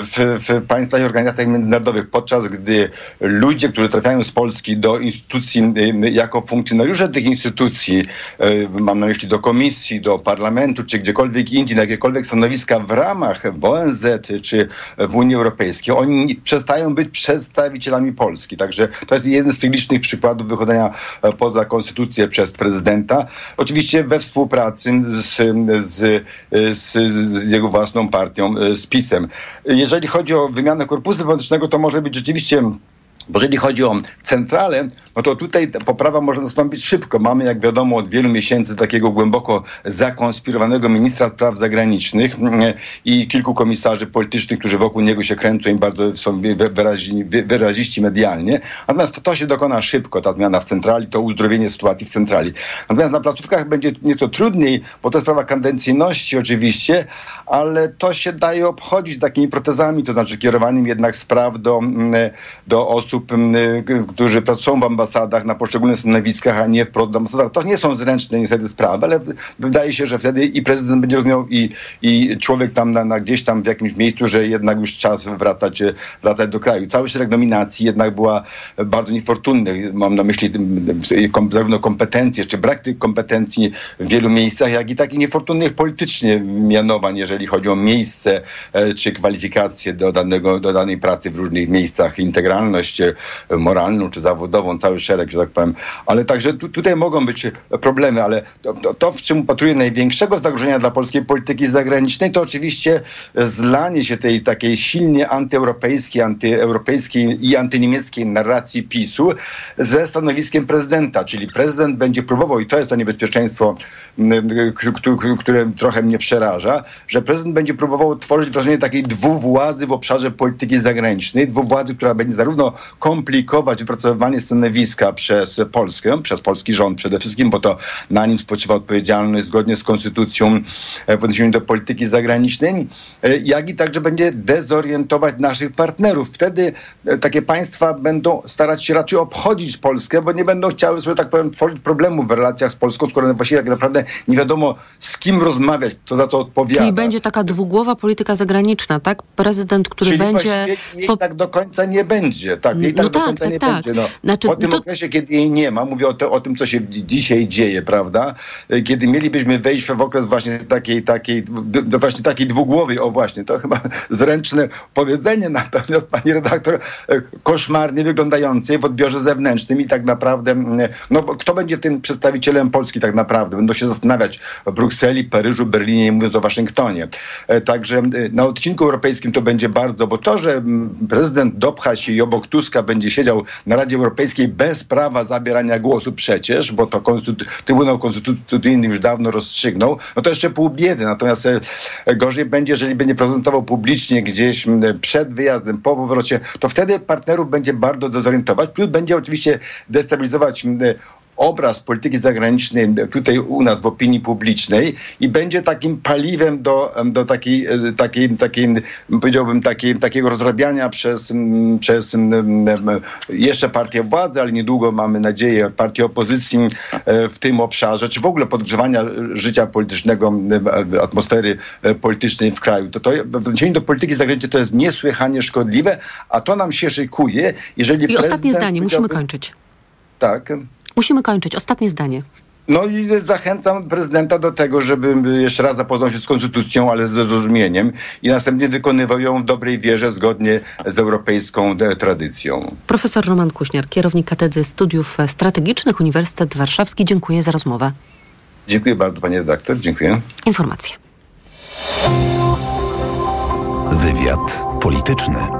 w, w państwach i organizacjach międzynarodowych, podczas gdy ludzie, którzy trafiają z Polski do instytucji jako funkcjonariusze tych instytucji, mam na myśli do komisji, do parlamentu, czy gdziekolwiek indziej, na jakiekolwiek stanowisko, w ramach ONZ czy w Unii Europejskiej, oni przestają być przedstawicielami Polski. Także to jest jeden z tych licznych przykładów wychodzenia e, poza konstytucję przez prezydenta. Oczywiście we współpracy z, z, z, z jego własną partią, e, z PiSem. Jeżeli chodzi o wymianę korpusu dyplomatycznego, to może być rzeczywiście bo jeżeli chodzi o centralę, no to tutaj poprawa może nastąpić szybko. Mamy, jak wiadomo, od wielu miesięcy takiego głęboko zakonspirowanego ministra spraw zagranicznych mm, i kilku komisarzy politycznych, którzy wokół niego się kręcą i bardzo są wyrazi, wyraziści medialnie. Natomiast to, to się dokona szybko, ta zmiana w centrali, to uzdrowienie sytuacji w centrali. Natomiast na placówkach będzie nieco trudniej, bo to jest sprawa kadencyjności oczywiście, ale to się daje obchodzić takimi protezami, to znaczy kierowaniem jednak spraw do, mm, do osób, osób, którzy pracują w ambasadach na poszczególnych stanowiskach, a nie w ambasadach. To nie są zręczne niestety sprawy, ale wydaje się, że wtedy i prezydent będzie rozumiał i, i człowiek tam na, na, gdzieś tam w jakimś miejscu, że jednak już czas wracać, wracać do kraju. Cały szereg nominacji jednak była bardzo niefortunnych. Mam na myśli zarówno kompetencje, czy brak tych kompetencji w wielu miejscach, jak i takich niefortunnych politycznie mianowań, jeżeli chodzi o miejsce e, czy kwalifikacje do, danego, do danej pracy w różnych miejscach, integralność moralną czy zawodową, cały szereg, że tak powiem. Ale także tu, tutaj mogą być problemy, ale to, to, to, w czym upatruję największego zagrożenia dla polskiej polityki zagranicznej, to oczywiście zlanie się tej takiej silnie antyeuropejskiej, antyeuropejskiej i antyniemieckiej narracji PiSu ze stanowiskiem prezydenta, czyli prezydent będzie próbował, i to jest to niebezpieczeństwo, które trochę mnie przeraża, że prezydent będzie próbował tworzyć wrażenie takiej dwuwładzy w obszarze polityki zagranicznej, dwuwładzy, która będzie zarówno komplikować wypracowywanie stanowiska przez Polskę, przez polski rząd przede wszystkim, bo to na nim spoczywa odpowiedzialność zgodnie z konstytucją e, w odniesieniu do polityki zagranicznej, e, jak i także będzie dezorientować naszych partnerów. Wtedy e, takie państwa będą starać się raczej obchodzić Polskę, bo nie będą chciały sobie, tak powiem, tworzyć problemów w relacjach z Polską, skoro właściwie tak naprawdę nie wiadomo z kim rozmawiać, kto za to odpowiada. Czyli będzie taka dwugłowa polityka zagraniczna, tak? Prezydent, który Czyli będzie... Jej po... tak do końca nie będzie, tak? Jej tak no do tak, końca tak, nie tak. będzie. No. Znaczy, po tym to... okresie, kiedy jej nie ma, mówię o, to, o tym, co się dzisiaj dzieje, prawda? Kiedy mielibyśmy wejść w okres właśnie takiej, takiej, do właśnie takiej dwugłowej, o właśnie, to chyba zręczne powiedzenie, natomiast pani redaktor, koszmarnie wyglądającej w odbiorze zewnętrznym i tak naprawdę, no kto będzie w tym przedstawicielem Polski tak naprawdę? Będą się zastanawiać w Brukseli, Paryżu, Berlinie, nie mówiąc o Waszyngtonie. Także na odcinku europejskim to będzie bardzo, bo to, że prezydent dopcha się i obok Tuska będzie siedział na Radzie Europejskiej bez prawa zabierania głosu przecież, bo to konstytu Trybunał Konstytucyjny już dawno rozstrzygnął, no to jeszcze pół biedy. Natomiast e, gorzej będzie, jeżeli będzie prezentował publicznie gdzieś przed wyjazdem, po powrocie, to wtedy partnerów będzie bardzo dezorientować, plus będzie oczywiście destabilizować obraz polityki zagranicznej tutaj u nas w opinii publicznej i będzie takim paliwem do, do takiej, takiej, takiej powiedziałbym, takiej, takiego rozrabiania przez, przez jeszcze partię władzy, ale niedługo mamy nadzieję partię opozycji w tym obszarze, czy w ogóle podgrzewania życia politycznego, atmosfery politycznej w kraju. To, to w odniesieniu do polityki zagranicznej to jest niesłychanie szkodliwe, a to nam się szykuje, jeżeli I ostatnie zdanie, musimy kończyć. Tak. Musimy kończyć. Ostatnie zdanie. No i zachęcam prezydenta do tego, żeby jeszcze raz zapoznał się z konstytucją, ale ze zrozumieniem i następnie wykonywał ją w dobrej wierze zgodnie z europejską tradycją. Profesor Roman Kuśniar, kierownik Katedry Studiów Strategicznych Uniwersytet Warszawski. Dziękuję za rozmowę. Dziękuję bardzo, panie redaktor. Dziękuję. Informacje. Wywiad polityczny.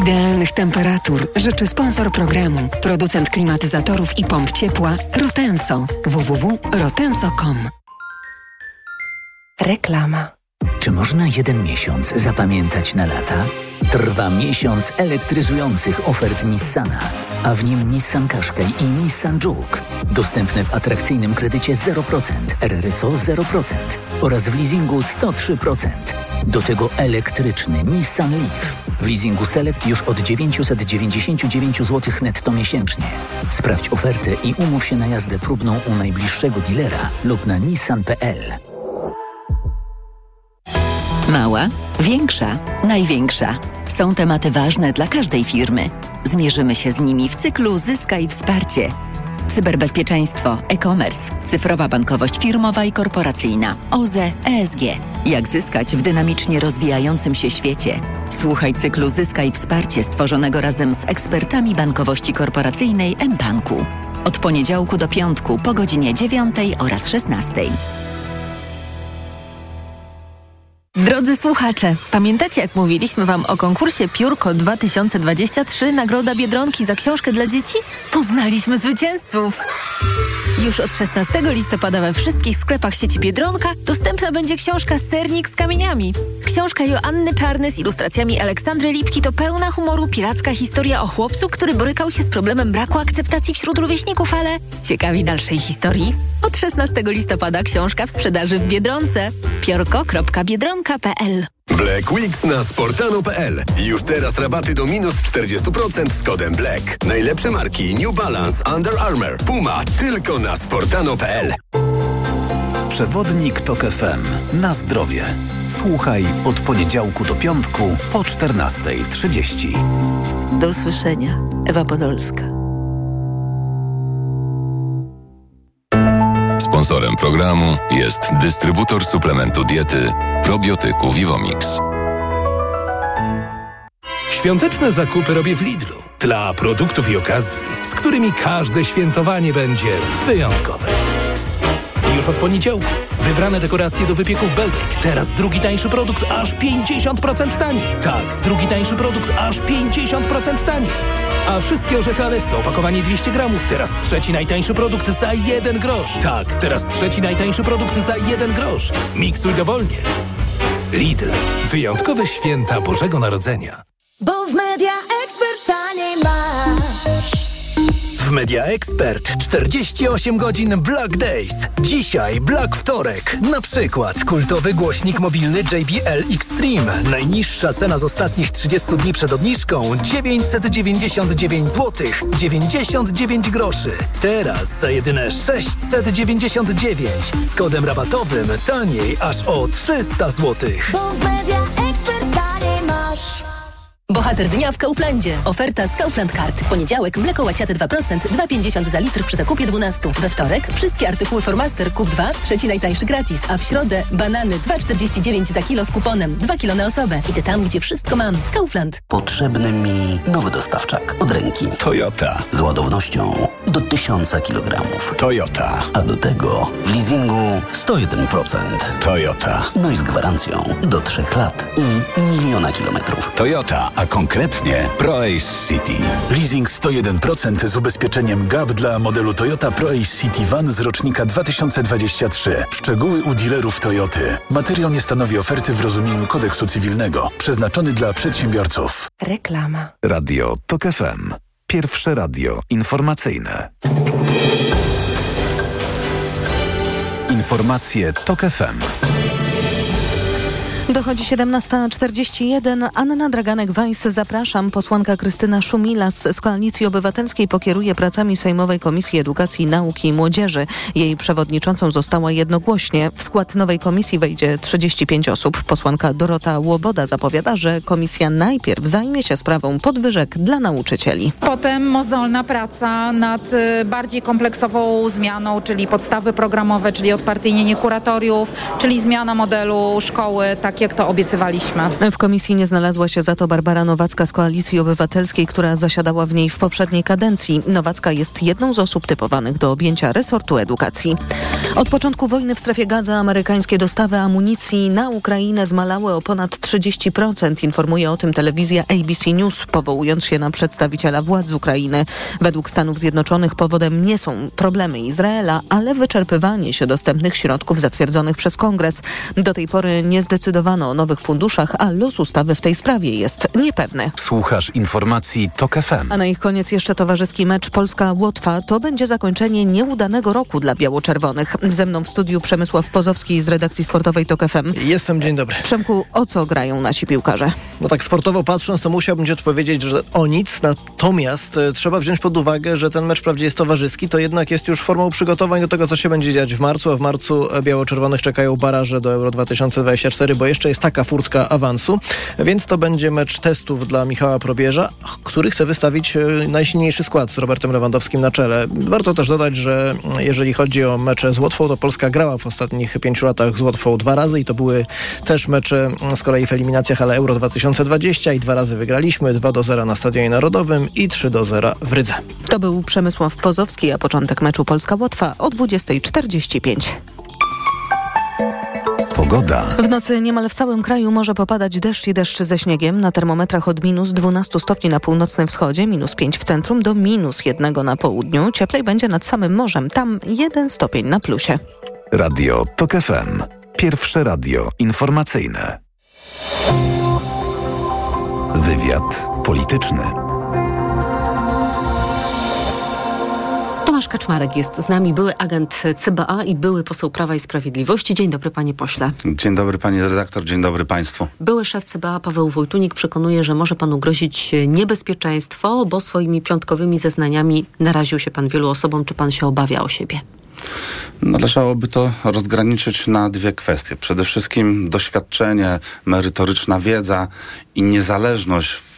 Idealnych temperatur życzy sponsor programu, producent klimatyzatorów i pomp ciepła Rotenso. www.rotenso.com Reklama. Czy można jeden miesiąc zapamiętać na lata? Trwa miesiąc elektryzujących ofert Nissana, a w nim Nissan Qashqai i Nissan Juke. Dostępne w atrakcyjnym kredycie 0%, RRSO 0% oraz w leasingu 103%. Do tego elektryczny Nissan Leaf. W leasingu Select już od 999 zł netto miesięcznie. Sprawdź ofertę i umów się na jazdę próbną u najbliższego dealera lub na nissan.pl. Mała, większa, największa. Są tematy ważne dla każdej firmy. Zmierzymy się z nimi w cyklu Zyskaj Wsparcie. Cyberbezpieczeństwo, e-commerce, cyfrowa bankowość firmowa i korporacyjna, OZE, ESG. Jak zyskać w dynamicznie rozwijającym się świecie? Słuchaj cyklu Zyskaj Wsparcie stworzonego razem z ekspertami bankowości korporacyjnej mBanku. Od poniedziałku do piątku po godzinie 9 oraz 16. Drodzy słuchacze, pamiętacie jak mówiliśmy Wam o konkursie Piórko 2023 Nagroda Biedronki za książkę dla dzieci? Poznaliśmy zwycięzców! Już od 16 listopada we wszystkich sklepach sieci Biedronka dostępna będzie książka Sernik z kamieniami. Książka Joanny Czarny z ilustracjami Aleksandry Lipki to pełna humoru piracka historia o chłopcu, który borykał się z problemem braku akceptacji wśród rówieśników, ale ciekawi dalszej historii? Od 16 listopada książka w sprzedaży w Biedronce. piorko.biedronka.pl Black Weeks na sportano.pl. Już teraz rabaty do minus 40% z kodem Black. Najlepsze marki New Balance, Under Armour, Puma tylko na sportano.pl. Przewodnik TOK FM. Na zdrowie. Słuchaj od poniedziałku do piątku po 14.30. Do usłyszenia. Ewa Podolska. Sponsorem programu jest dystrybutor suplementu diety probiotyku Vivomix. Świąteczne zakupy robię w Lidlu. Dla produktów i okazji, z którymi każde świętowanie będzie wyjątkowe. Już od poniedziałku wybrane dekoracje do wypieków Belbek. Teraz drugi tańszy produkt aż 50% taniej. Tak, drugi tańszy produkt aż 50% taniej. A wszystkie orzechy Alesto, opakowanie 200 gramów. Teraz trzeci najtańszy produkt za 1 grosz. Tak, teraz trzeci najtańszy produkt za 1 grosz. Miksuj dowolnie. Lidl. Wyjątkowe święta Bożego Narodzenia. Bo w Media W Media Expert 48 godzin Black Days. Dzisiaj Black Wtorek. Na przykład kultowy głośnik mobilny JBL Extreme. Najniższa cena z ostatnich 30 dni przed obniżką 999 zł 99 groszy. Teraz za jedyne 699 z kodem rabatowym taniej aż o 300 zł. Bohater dnia w Kauflandzie. Oferta z Kaufland Card. Poniedziałek mleko łaciate 2%, 2,50 za litr przy zakupie 12. We wtorek wszystkie artykuły Formaster kup 2, trzeci najtańszy gratis. A w środę banany 2,49 za kilo z kuponem. 2 kilo na osobę. Idę tam, gdzie wszystko mam. Kaufland. Potrzebny mi nowy dostawczak od ręki. Toyota. Z ładownością do 1000 kg. Toyota. A do tego w leasingu 101%. Toyota. No i z gwarancją do 3 lat i miliona kilometrów. Toyota, a konkretnie ProAce City. Leasing 101% z ubezpieczeniem GAP dla modelu Toyota ProAce City Van z rocznika 2023. Szczegóły u dealerów Toyoty. Materiał nie stanowi oferty w rozumieniu kodeksu cywilnego. Przeznaczony dla przedsiębiorców. Reklama. Radio TOK FM. Pierwsze radio informacyjne. Informacje TOK FM. Dochodzi 17.41. Anna Draganek-Weiss, zapraszam. Posłanka Krystyna Szumilas z Koalicji Obywatelskiej pokieruje pracami Sejmowej Komisji Edukacji, Nauki i Młodzieży. Jej przewodniczącą została jednogłośnie. W skład nowej komisji wejdzie 35 osób. Posłanka Dorota Łoboda zapowiada, że komisja najpierw zajmie się sprawą podwyżek dla nauczycieli. Potem mozolna praca nad y, bardziej kompleksową zmianą, czyli podstawy programowe, czyli odpartyjnienie kuratoriów, czyli zmiana modelu szkoły, tak jak to obiecywaliśmy. W komisji nie znalazła się za to Barbara Nowacka z Koalicji Obywatelskiej, która zasiadała w niej w poprzedniej kadencji. Nowacka jest jedną z osób typowanych do objęcia resortu edukacji. Od początku wojny w strefie Gaza amerykańskie dostawy amunicji na Ukrainę zmalały o ponad 30%, informuje o tym telewizja ABC News, powołując się na przedstawiciela władz Ukrainy. Według Stanów Zjednoczonych powodem nie są problemy Izraela, ale wyczerpywanie się dostępnych środków zatwierdzonych przez Kongres. Do tej pory nie zdecydowano o nowych funduszach, a los ustawy w tej sprawie jest niepewny. Słuchasz informacji TOK FM. A na ich koniec jeszcze towarzyski mecz Polska-Łotwa. To będzie zakończenie nieudanego roku dla biało-czerwonych. Ze mną w studiu Przemysław Pozowski z redakcji sportowej TOK FM. Jestem, dzień dobry. Przemku, o co grają nasi piłkarze? No tak sportowo patrząc, to musiałbym ci odpowiedzieć, że o nic. Natomiast e, trzeba wziąć pod uwagę, że ten mecz wprawdzie jest towarzyski, to jednak jest już formą przygotowań do tego, co się będzie dziać w marcu, a w marcu e, biało-czerwonych czekają baraże do Euro 2024, bo jeszcze jest taka furtka awansu, więc to będzie mecz testów dla Michała Probierza, który chce wystawić e, najsilniejszy skład z Robertem Lewandowskim na czele. Warto też dodać, że mm, jeżeli chodzi o mecze z Łotwą, to Polska grała w ostatnich pięciu latach z Łotwą dwa razy i to były też mecze mm, z kolei w eliminacjach, ale Euro 2020 i dwa razy wygraliśmy, 2 do 0 na Stadionie Narodowym i 3 do 0 w Rydze. To był Przemysław Pozowski, a początek meczu Polska-Łotwa o 20.45. Pogoda. W nocy niemal w całym kraju może popadać deszcz i deszcz ze śniegiem. Na termometrach od minus 12 stopni na północnym wschodzie, minus 5 w centrum, do minus 1 na południu. Cieplej będzie nad samym morzem, tam 1 stopień na plusie. Radio TOK FM. Pierwsze radio informacyjne. Wywiad polityczny. Tomasz Kaczmarek jest z nami, były agent CBA i były poseł Prawa i Sprawiedliwości. Dzień dobry, panie pośle. Dzień dobry, pani redaktor, dzień dobry państwu. Były szef CBA Paweł Wojtunik przekonuje, że może panu grozić niebezpieczeństwo, bo swoimi piątkowymi zeznaniami naraził się pan wielu osobom. Czy pan się obawia o siebie? Należałoby to rozgraniczyć na dwie kwestie. Przede wszystkim doświadczenie, merytoryczna wiedza i niezależność w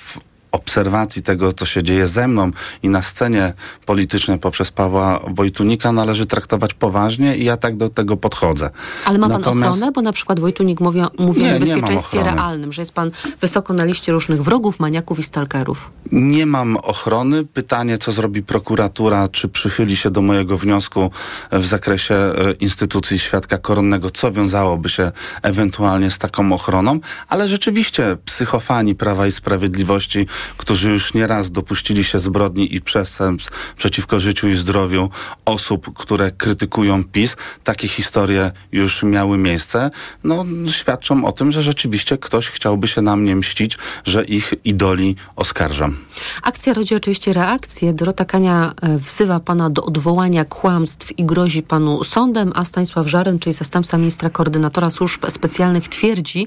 obserwacji tego, co się dzieje ze mną i na scenie politycznej poprzez Pawła Wojtunika należy traktować poważnie i ja tak do tego podchodzę. Ale ma pan Natomiast... ochronę? Bo na przykład Wojtunik mówi, mówi nie, o niebezpieczeństwie realnym, że jest pan wysoko na liście różnych wrogów, maniaków i stalkerów. Nie mam ochrony. Pytanie, co zrobi prokuratura, czy przychyli się do mojego wniosku w zakresie e, instytucji świadka koronnego, co wiązałoby się ewentualnie z taką ochroną, ale rzeczywiście psychofani Prawa i Sprawiedliwości którzy już nieraz dopuścili się zbrodni i przestępstw przeciwko życiu i zdrowiu osób, które krytykują PiS. Takie historie już miały miejsce. No, świadczą o tym, że rzeczywiście ktoś chciałby się na mnie mścić, że ich idoli oskarżam. Akcja rodzi oczywiście reakcję. Dorota Kania e, wzywa pana do odwołania kłamstw i grozi panu sądem, a Stanisław Żaren, czyli zastępca ministra koordynatora służb specjalnych, twierdzi,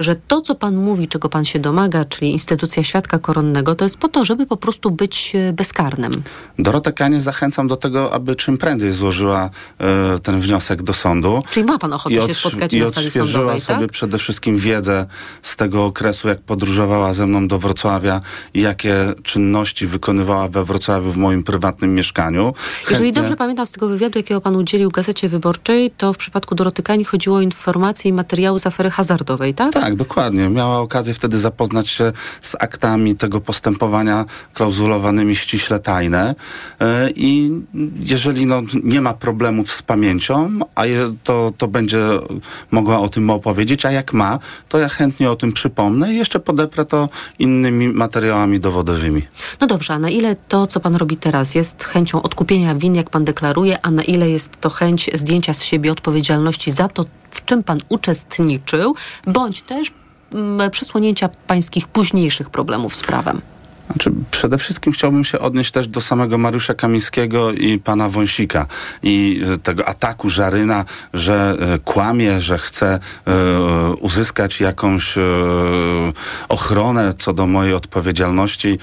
że to, co pan mówi, czego pan się domaga, czyli instytucja świadka to jest po to, żeby po prostu być e, bezkarnym. Dorotę Kanie zachęcam do tego, aby czym prędzej złożyła e, ten wniosek do sądu. Czyli ma pan ochotę się spotkać i na sali sądowej, sobie tak? przede wszystkim wiedzę z tego okresu, jak podróżowała ze mną do Wrocławia i jakie czynności wykonywała we Wrocławiu w moim prywatnym mieszkaniu. Jeżeli Chętnie- dobrze pamiętam z tego wywiadu, jakiego pan udzielił Gazecie Wyborczej, to w przypadku Doroty Kani chodziło o informacje i materiały z afery hazardowej, tak? Tak, dokładnie. Miała okazję wtedy zapoznać się z aktami tego postępowania klauzulowanymi ściśle tajne E, i jeżeli no, nie ma problemów z pamięcią, a to, to będzie mogła o tym opowiedzieć, a jak ma, to ja chętnie o tym przypomnę i jeszcze podeprę to innymi materiałami dowodowymi. No dobrze, a na ile to, co pan robi teraz, jest chęcią odkupienia win, jak pan deklaruje, a na ile jest to chęć zdjęcia z siebie odpowiedzialności za to, w czym pan uczestniczył, bądź też przesłonięcia pańskich późniejszych problemów z prawem? Znaczy, przede wszystkim chciałbym się odnieść też do samego Mariusza Kamińskiego i pana Wąsika i e, tego ataku Żaryna, że e, kłamie, że chce e, uzyskać jakąś ochronę co do mojej odpowiedzialności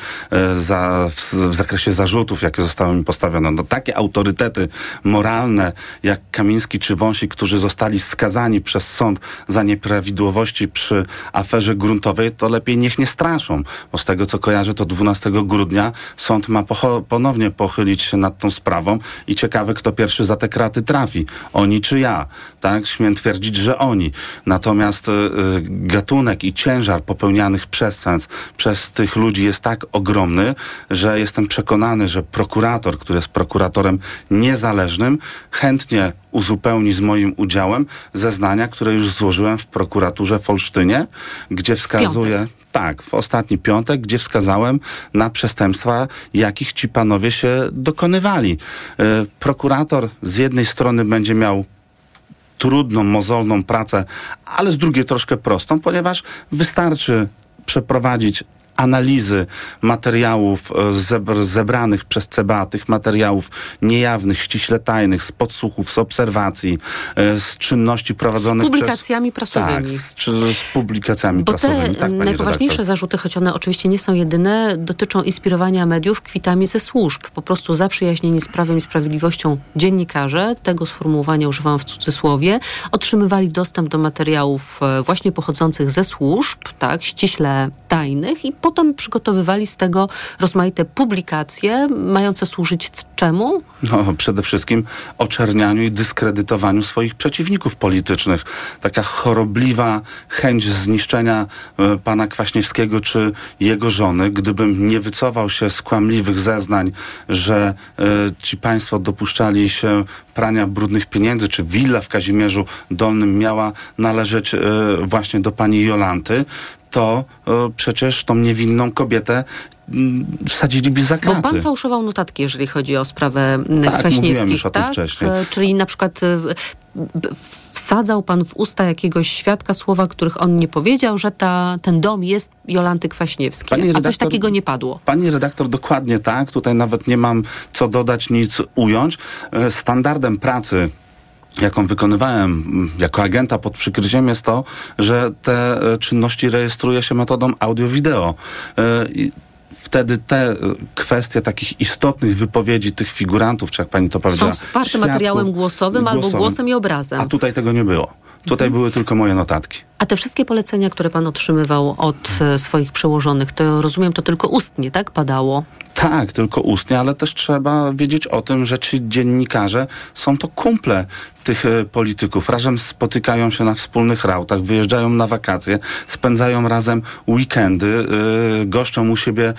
za, w zakresie zarzutów, jakie zostały mi postawione. No, takie autorytety moralne jak Kamiński czy Wąsik, którzy zostali skazani przez sąd za nieprawidłowości przy aferze gruntowej, to lepiej niech nie straszą, bo z tego co kojarzę, to 12 grudnia sąd ma ponownie pochylić się nad tą sprawą i ciekawe, kto pierwszy za te kraty trafi. Oni czy ja. Tak? Śmiem twierdzić, że oni. Natomiast y, gatunek i ciężar popełnianych przestępstw przez tych ludzi jest tak ogromny, że jestem przekonany, że prokurator, który jest prokuratorem niezależnym, chętnie uzupełni z moim udziałem zeznania, które już złożyłem w prokuraturze w Olsztynie, gdzie wskazuje... Tak, w ostatni piątek, gdzie wskazałem na przestępstwa, jakich ci panowie się dokonywali. E, prokurator z jednej strony będzie miał trudną, mozolną pracę, ale z drugiej troszkę prostą, ponieważ wystarczy przeprowadzić analizy materiałów e, zebr- zebranych przez CBA, tych materiałów niejawnych, ściśle tajnych, z podsłuchów, z obserwacji, e, z czynności prowadzonych Z publikacjami przez... prasowymi. Tak, z, z publikacjami Bo te prasowymi. Tak, pani najpoważniejsze redaktor. zarzuty, choć one oczywiście nie są jedyne, dotyczą inspirowania mediów kwitami ze służb. Po prostu zaprzyjaźnieni z Prawem i Sprawiedliwością dziennikarze, tego sformułowania używam w cudzysłowie, otrzymywali dostęp do materiałów e, właśnie pochodzących ze służb, tak, ściśle tajnych i potem przygotowywali z tego rozmaite publikacje, mające służyć czemu? No, przede wszystkim oczernianiu i dyskredytowaniu swoich przeciwników politycznych. Taka chorobliwa chęć zniszczenia e, pana Kwaśniewskiego czy jego żony, gdybym nie wycofał się z kłamliwych zeznań, że e, ci państwo dopuszczali się prania brudnych pieniędzy, czy willa w Kazimierzu Dolnym miała należeć e, właśnie do pani Jolanty, to e, przecież tą niewinną kobietę mm, wsadziliby za Bo kraty. pan fałszował notatki, jeżeli chodzi o sprawę m, Tak, Kwaśniewskich, mówiłem już o tym tak? wcześniej. E, Czyli na przykład e, wsadzał pan w usta jakiegoś świadka słowa, których on nie powiedział, że ta, ten dom jest Jolanty Kwaśniewskiej. Pani A coś redaktor- takiego nie padło. Pani redaktor, dokładnie tak. Tutaj nawet nie mam co dodać, nic ująć. Standardem pracy jaką wykonywałem mm, jako agenta pod przykryciem jest to, że te e, czynności rejestruje się metodą audio-wideo. E, Wtedy te e, kwestie takich istotnych wypowiedzi tych figurantów, czy jak pani to Są powiedziała, wsparte świadków, materiałem głosowym, albo głosowym. głosem i obrazem. A tutaj tego nie było. Tutaj były tylko moje notatki. A te wszystkie polecenia, które pan otrzymywał od e, swoich przełożonych, to rozumiem, to tylko ustnie, tak? Padało. Tak, tylko ustnie, ale też trzeba wiedzieć o tym, że ci dziennikarze są to kumple tych e, polityków. Razem spotykają się na wspólnych rautach, wyjeżdżają na wakacje, spędzają razem weekendy, e, goszczą u siebie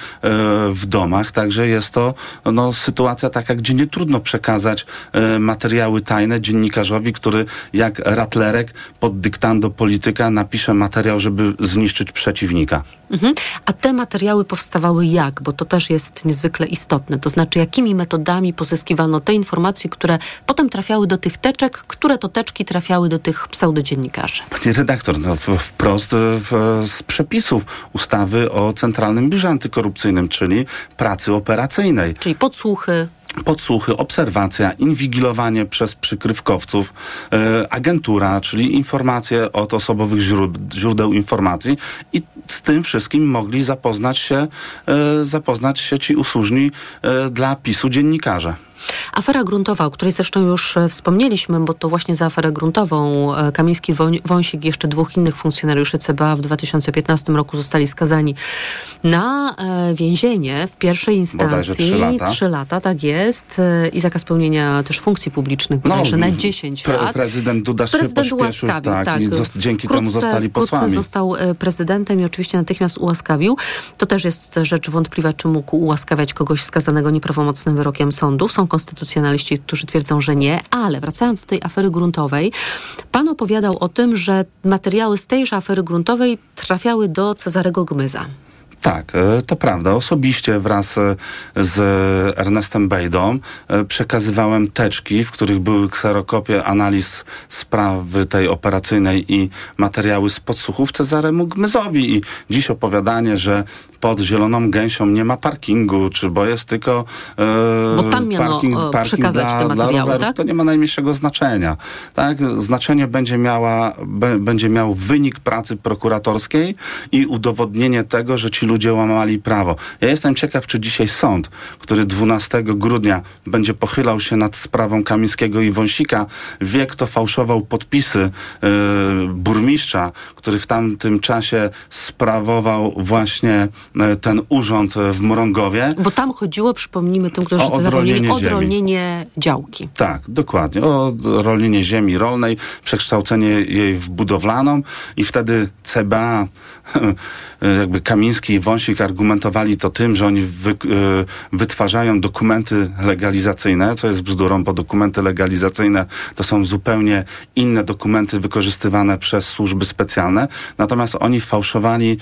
w domach, także jest to no, sytuacja taka, gdzie nie trudno przekazać materiały tajne dziennikarzowi, który jak ratlerek pod dyktando polityka napisze materiał, żeby zniszczyć przeciwnika. Mhm. A te materiały powstawały jak? Bo to też jest niezwykle istotne. To znaczy, jakimi metodami pozyskiwano te informacje, które potem trafiały do tych teczek, które to teczki trafiały do tych pseudodziennikarzy? Panie redaktor, no wprost e, w, z przepisów ustawy o Centralnym Biurze Antykorupcyjnym, czyli pracy operacyjnej. Czyli podsłuchy, Podsłuchy, obserwacja, inwigilowanie przez przykrywkowców, e, agentura, czyli informacje od osobowych źród, źródeł informacji i z tym wszystkim mogli zapoznać się, e, zapoznać się ci usłużni e, dla PiSu dziennikarze. Afera gruntowa, o której zresztą już e, wspomnieliśmy, bo to właśnie za aferę gruntową e, Kamiński, Wąsik i jeszcze dwóch innych funkcjonariuszy CBA w 2015 roku zostali skazani na e, więzienie w pierwszej instancji. Trzy lata. Trzy lata, tak jest. I zakaz pełnienia też funkcji publicznych, bodajże no, na 10 pre, lat. Prezydent Duda prezydent się pośpieszył, tak, tak, i dzięki wkrótce, temu zostali posłami. został prezydentem i oczywiście natychmiast ułaskawił. To też jest rzecz wątpliwa, czy mógł ułaskawiać kogoś skazanego nieprawomocnym wyrokiem sądu. Są konstytucjonaliści, którzy twierdzą, że nie, ale wracając do tej afery gruntowej, pan opowiadał o tym, że materiały z tejże afery gruntowej trafiały do Cezarego Gmyza. Tak, e, to prawda. Osobiście wraz e, z Ernestem Bejdą e, przekazywałem teczki, w których były kserokopie analiz sprawy tej operacyjnej i materiały z podsłuchów Cezaremu Gmyzowi. I dziś opowiadanie, że pod Zieloną Gęsią nie ma parkingu, czy bo jest tylko bo tam miano parking, parking przekazać dla, te materiały, rowerów, tak? to nie ma najmniejszego znaczenia. Tak? Znaczenie będzie, miała, będzie miał wynik pracy prokuratorskiej i udowodnienie tego, że ci ludzie ludzie łamali prawo. Ja jestem ciekaw, czy dzisiaj sąd, który 12 grudnia będzie pochylał się nad sprawą Kamińskiego i Wąsika, wie, kto fałszował podpisy yy, burmistrza, który w tamtym czasie sprawował właśnie yy, ten urząd w Mrągowie. Bo tam chodziło, przypomnijmy tym, którzy o odrolnienie, odrolnienie działki. Tak, dokładnie. O rolnienie ziemi rolnej, przekształcenie jej w budowlaną i wtedy CBA jakby Kamiński i Wąsik argumentowali to tym, że oni wy, y, wytwarzają dokumenty legalizacyjne, co jest bzdurą, bo dokumenty legalizacyjne to są zupełnie inne dokumenty wykorzystywane przez służby specjalne. Natomiast oni fałszowali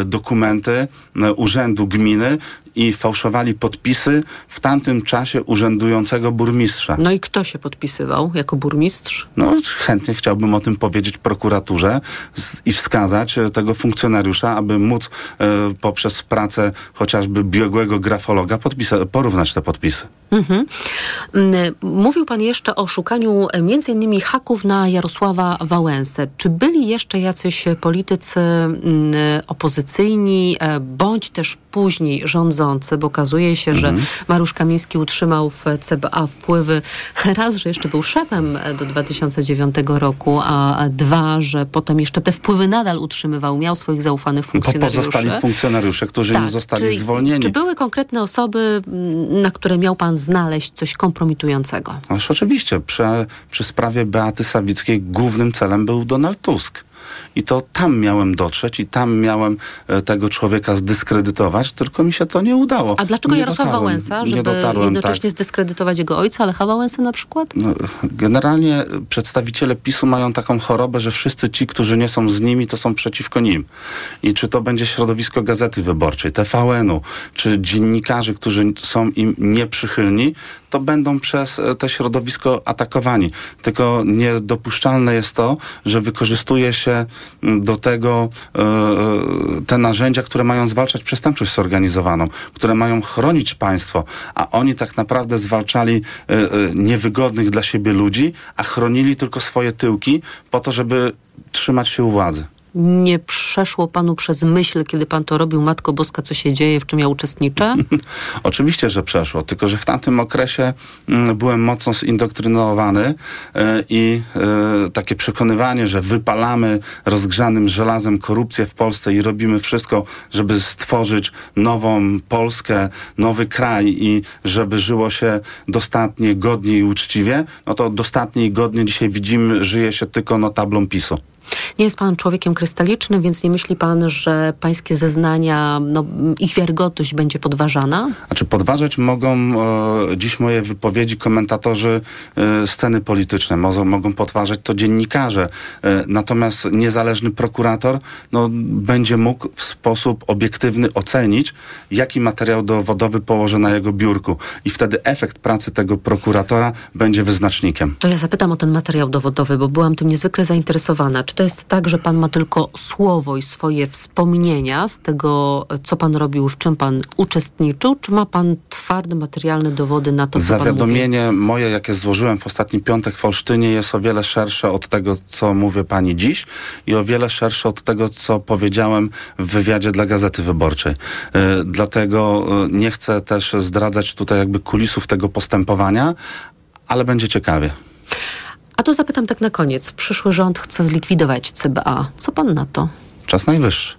y, dokumenty y, urzędu gminy i fałszowali podpisy w tamtym czasie urzędującego burmistrza. No i kto się podpisywał jako burmistrz? No chętnie chciałbym o tym powiedzieć prokuraturze i wskazać tego funkcjonariusza, aby móc e, poprzez pracę chociażby biegłego grafologa porównać te podpisy. Mhm. Mm, mówił pan jeszcze o szukaniu e, między innymi haków na Jarosława Wałęsę. Czy byli jeszcze jacyś politycy mm, opozycyjni, e, bądź też później rządzący, bo okazuje się, mhm. że Mariusz Kamiński utrzymał w CBA wpływy raz, że jeszcze był szefem do 2009 roku, a dwa, że potem jeszcze te wpływy nadal utrzymywał, miał swoich zaufanych funkcjonariuszy. To pozostali funkcjonariusze, którzy tak, nie zostali czy, zwolnieni. Czy były konkretne osoby, mm, na które miał pan znaleźć coś kompromitującego? Ależ oczywiście. Przy, przy sprawie Beaty Sawickiej głównym celem był Donald Tusk i to tam miałem dotrzeć i tam miałem e, tego człowieka zdyskredytować, tylko mi się to nie udało. A dlaczego nie Jarosław dotarłem, Wałęsa? Żeby dotarłem, jednocześnie tak. zdyskredytować jego ojca, Lecha Wałęsy na przykład? No, generalnie przedstawiciele PiSu mają taką chorobę, że wszyscy ci, którzy nie są z nimi, to są przeciwko nim. I czy to będzie środowisko Gazety Wyborczej, TVN-u, czy dziennikarzy, którzy są im nieprzychylni, to będą przez e, to środowisko atakowani. Tylko niedopuszczalne jest to, że wykorzystuje się do tego e, e, te narzędzia, które mają zwalczać przestępczość zorganizowaną, które mają chronić państwo, a oni tak naprawdę zwalczali niewygodnych dla siebie ludzi, a chronili tylko swoje tyłki po to, żeby trzymać się u władzy nie przeszło panu przez myśl, kiedy pan to robił, Matko Boska, co się dzieje, w czym ja uczestniczę? Oczywiście, że przeszło, tylko że w tamtym okresie mm, byłem mocno zindoktrynowany y, i y, takie przekonywanie, że wypalamy rozgrzanym żelazem korupcję w Polsce i robimy wszystko, żeby stworzyć nową Polskę, nowy kraj i żeby żyło się dostatnie, godnie i uczciwie, no to dostatnie i godnie dzisiaj widzimy, żyje się tylko no tablą PiSu. Nie jest pan człowiekiem krystalicznym, więc nie myśli pan, że pańskie zeznania, no, ich wiarygodność będzie podważana? Znaczy podważać mogą e, dziś moje wypowiedzi komentatorzy e, sceny polityczne, mogą, mogą podważać to dziennikarze. E, natomiast niezależny prokurator no, będzie mógł w sposób obiektywny ocenić, jaki materiał dowodowy położy na jego biurku. I wtedy efekt pracy tego prokuratora będzie wyznacznikiem. To ja zapytam o ten materiał dowodowy, bo byłam tym niezwykle zainteresowana. Czy to jest tak, że pan ma tylko słowo i swoje wspomnienia z tego, co pan robił, w czym pan uczestniczył, czy ma pan twarde, materialne dowody na to, co pan mówi. Zawiadomienie moje, jakie złożyłem w ostatni piątek w Olsztynie, jest o wiele szersze od tego, co mówię pani dziś i o wiele szersze od tego, co powiedziałem w wywiadzie dla Gazety Wyborczej. Y, dlatego y, nie chcę też zdradzać tutaj jakby kulisów tego postępowania, ale będzie ciekawie. A to zapytam tak na koniec. Przyszły rząd chce zlikwidować CBA. Co pan na to? Czas najwyższy.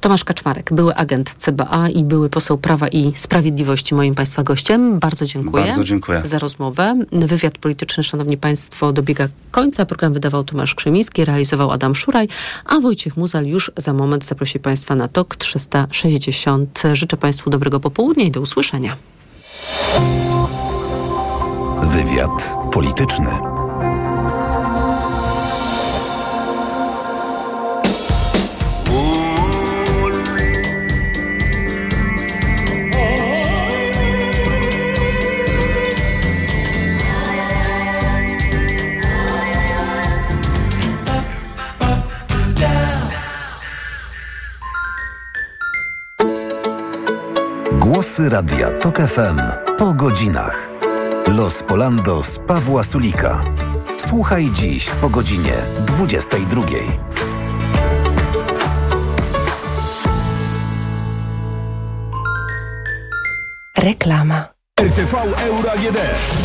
Tomasz Kaczmarek, były agent CBA i były poseł Prawa i Sprawiedliwości, moim Państwa gościem. Bardzo dziękuję. Bardzo dziękuję. Za rozmowę. Wywiad polityczny, Szanowni Państwo, dobiega końca. Program wydawał Tomasz Krzymiński, realizował Adam Szuraj, a Wojciech Muzal już za moment zaprosi Państwa na TOK 360. Życzę Państwu dobrego popołudnia i do usłyszenia. Wywiad polityczny. Głosy Radia TOK FM po godzinach. Los Polando z Pawła Sulika. Słuchaj dziś po godzinie 22. Reklama. RTV Euro AGD.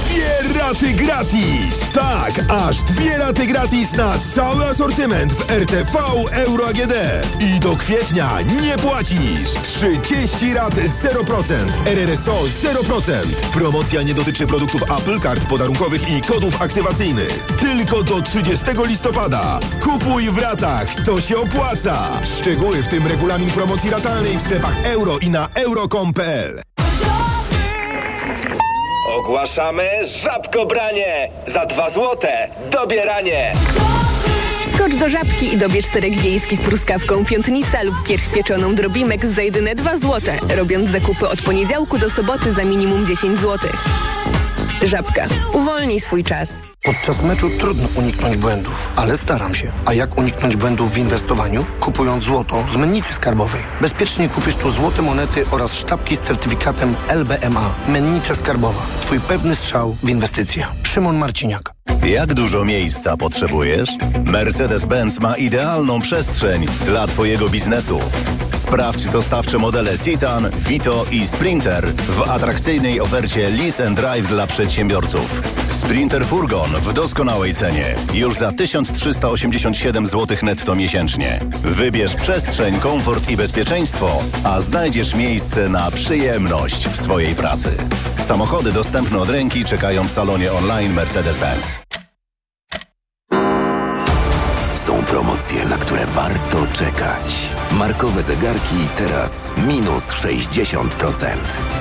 Dwie raty gratis! Tak, aż dwie raty gratis na cały asortyment w RTV Euro AGD. I do kwietnia nie płacisz! 30 rat 0%, RRSO 0%. Promocja nie dotyczy produktów Apple, kart podarunkowych i kodów aktywacyjnych. Tylko do 30 listopada. Kupuj w ratach, to się opłaca! Szczegóły w tym regulamin promocji ratalnej w sklepach euro i na euro.com.pl Ogłaszamy żabkobranie! Za dwa złote dobieranie! Skocz do żabki i dobierz serek wiejski z truskawką piątnica lub pierś pieczoną drobimek za jedyne 2 złote, robiąc zakupy od poniedziałku do soboty za minimum 10 złotych. Żabka. Uwolnij swój czas. Podczas meczu trudno uniknąć błędów, ale staram się. A jak uniknąć błędów w inwestowaniu? Kupując złoto z mennicy skarbowej. Bezpiecznie kupisz tu złote monety oraz sztabki z certyfikatem LBMA. Mennica skarbowa. Twój pewny strzał w inwestycje. Szymon Marciniak. Jak dużo miejsca potrzebujesz? Mercedes-Benz ma idealną przestrzeń dla Twojego biznesu. Sprawdź dostawcze modele Citan, Vito i Sprinter w atrakcyjnej ofercie Lease and Drive dla przedsiębiorców. Sprinter Furgon w doskonałej cenie. Już za 1387 zł netto miesięcznie. Wybierz przestrzeń, komfort i bezpieczeństwo, a znajdziesz miejsce na przyjemność w swojej pracy. Samochody dostępne od ręki czekają w salonie online Mercedes-Benz. Promocje, na które warto czekać. Markowe zegarki teraz minus 60%.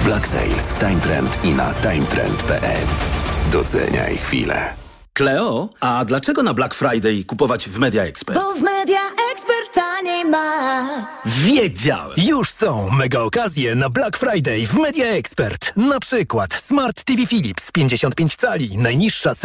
Black Sales w Time Trend i na timetrend.pl. Doceniaj chwilę. Kleo, a dlaczego na Black Friday kupować w Media Expert? Bo w Media Expert taniej ma. Wiedziałem! Już są mega okazje na Black Friday w Media Expert. Na przykład Smart TV Philips 55 cali, najniższa cena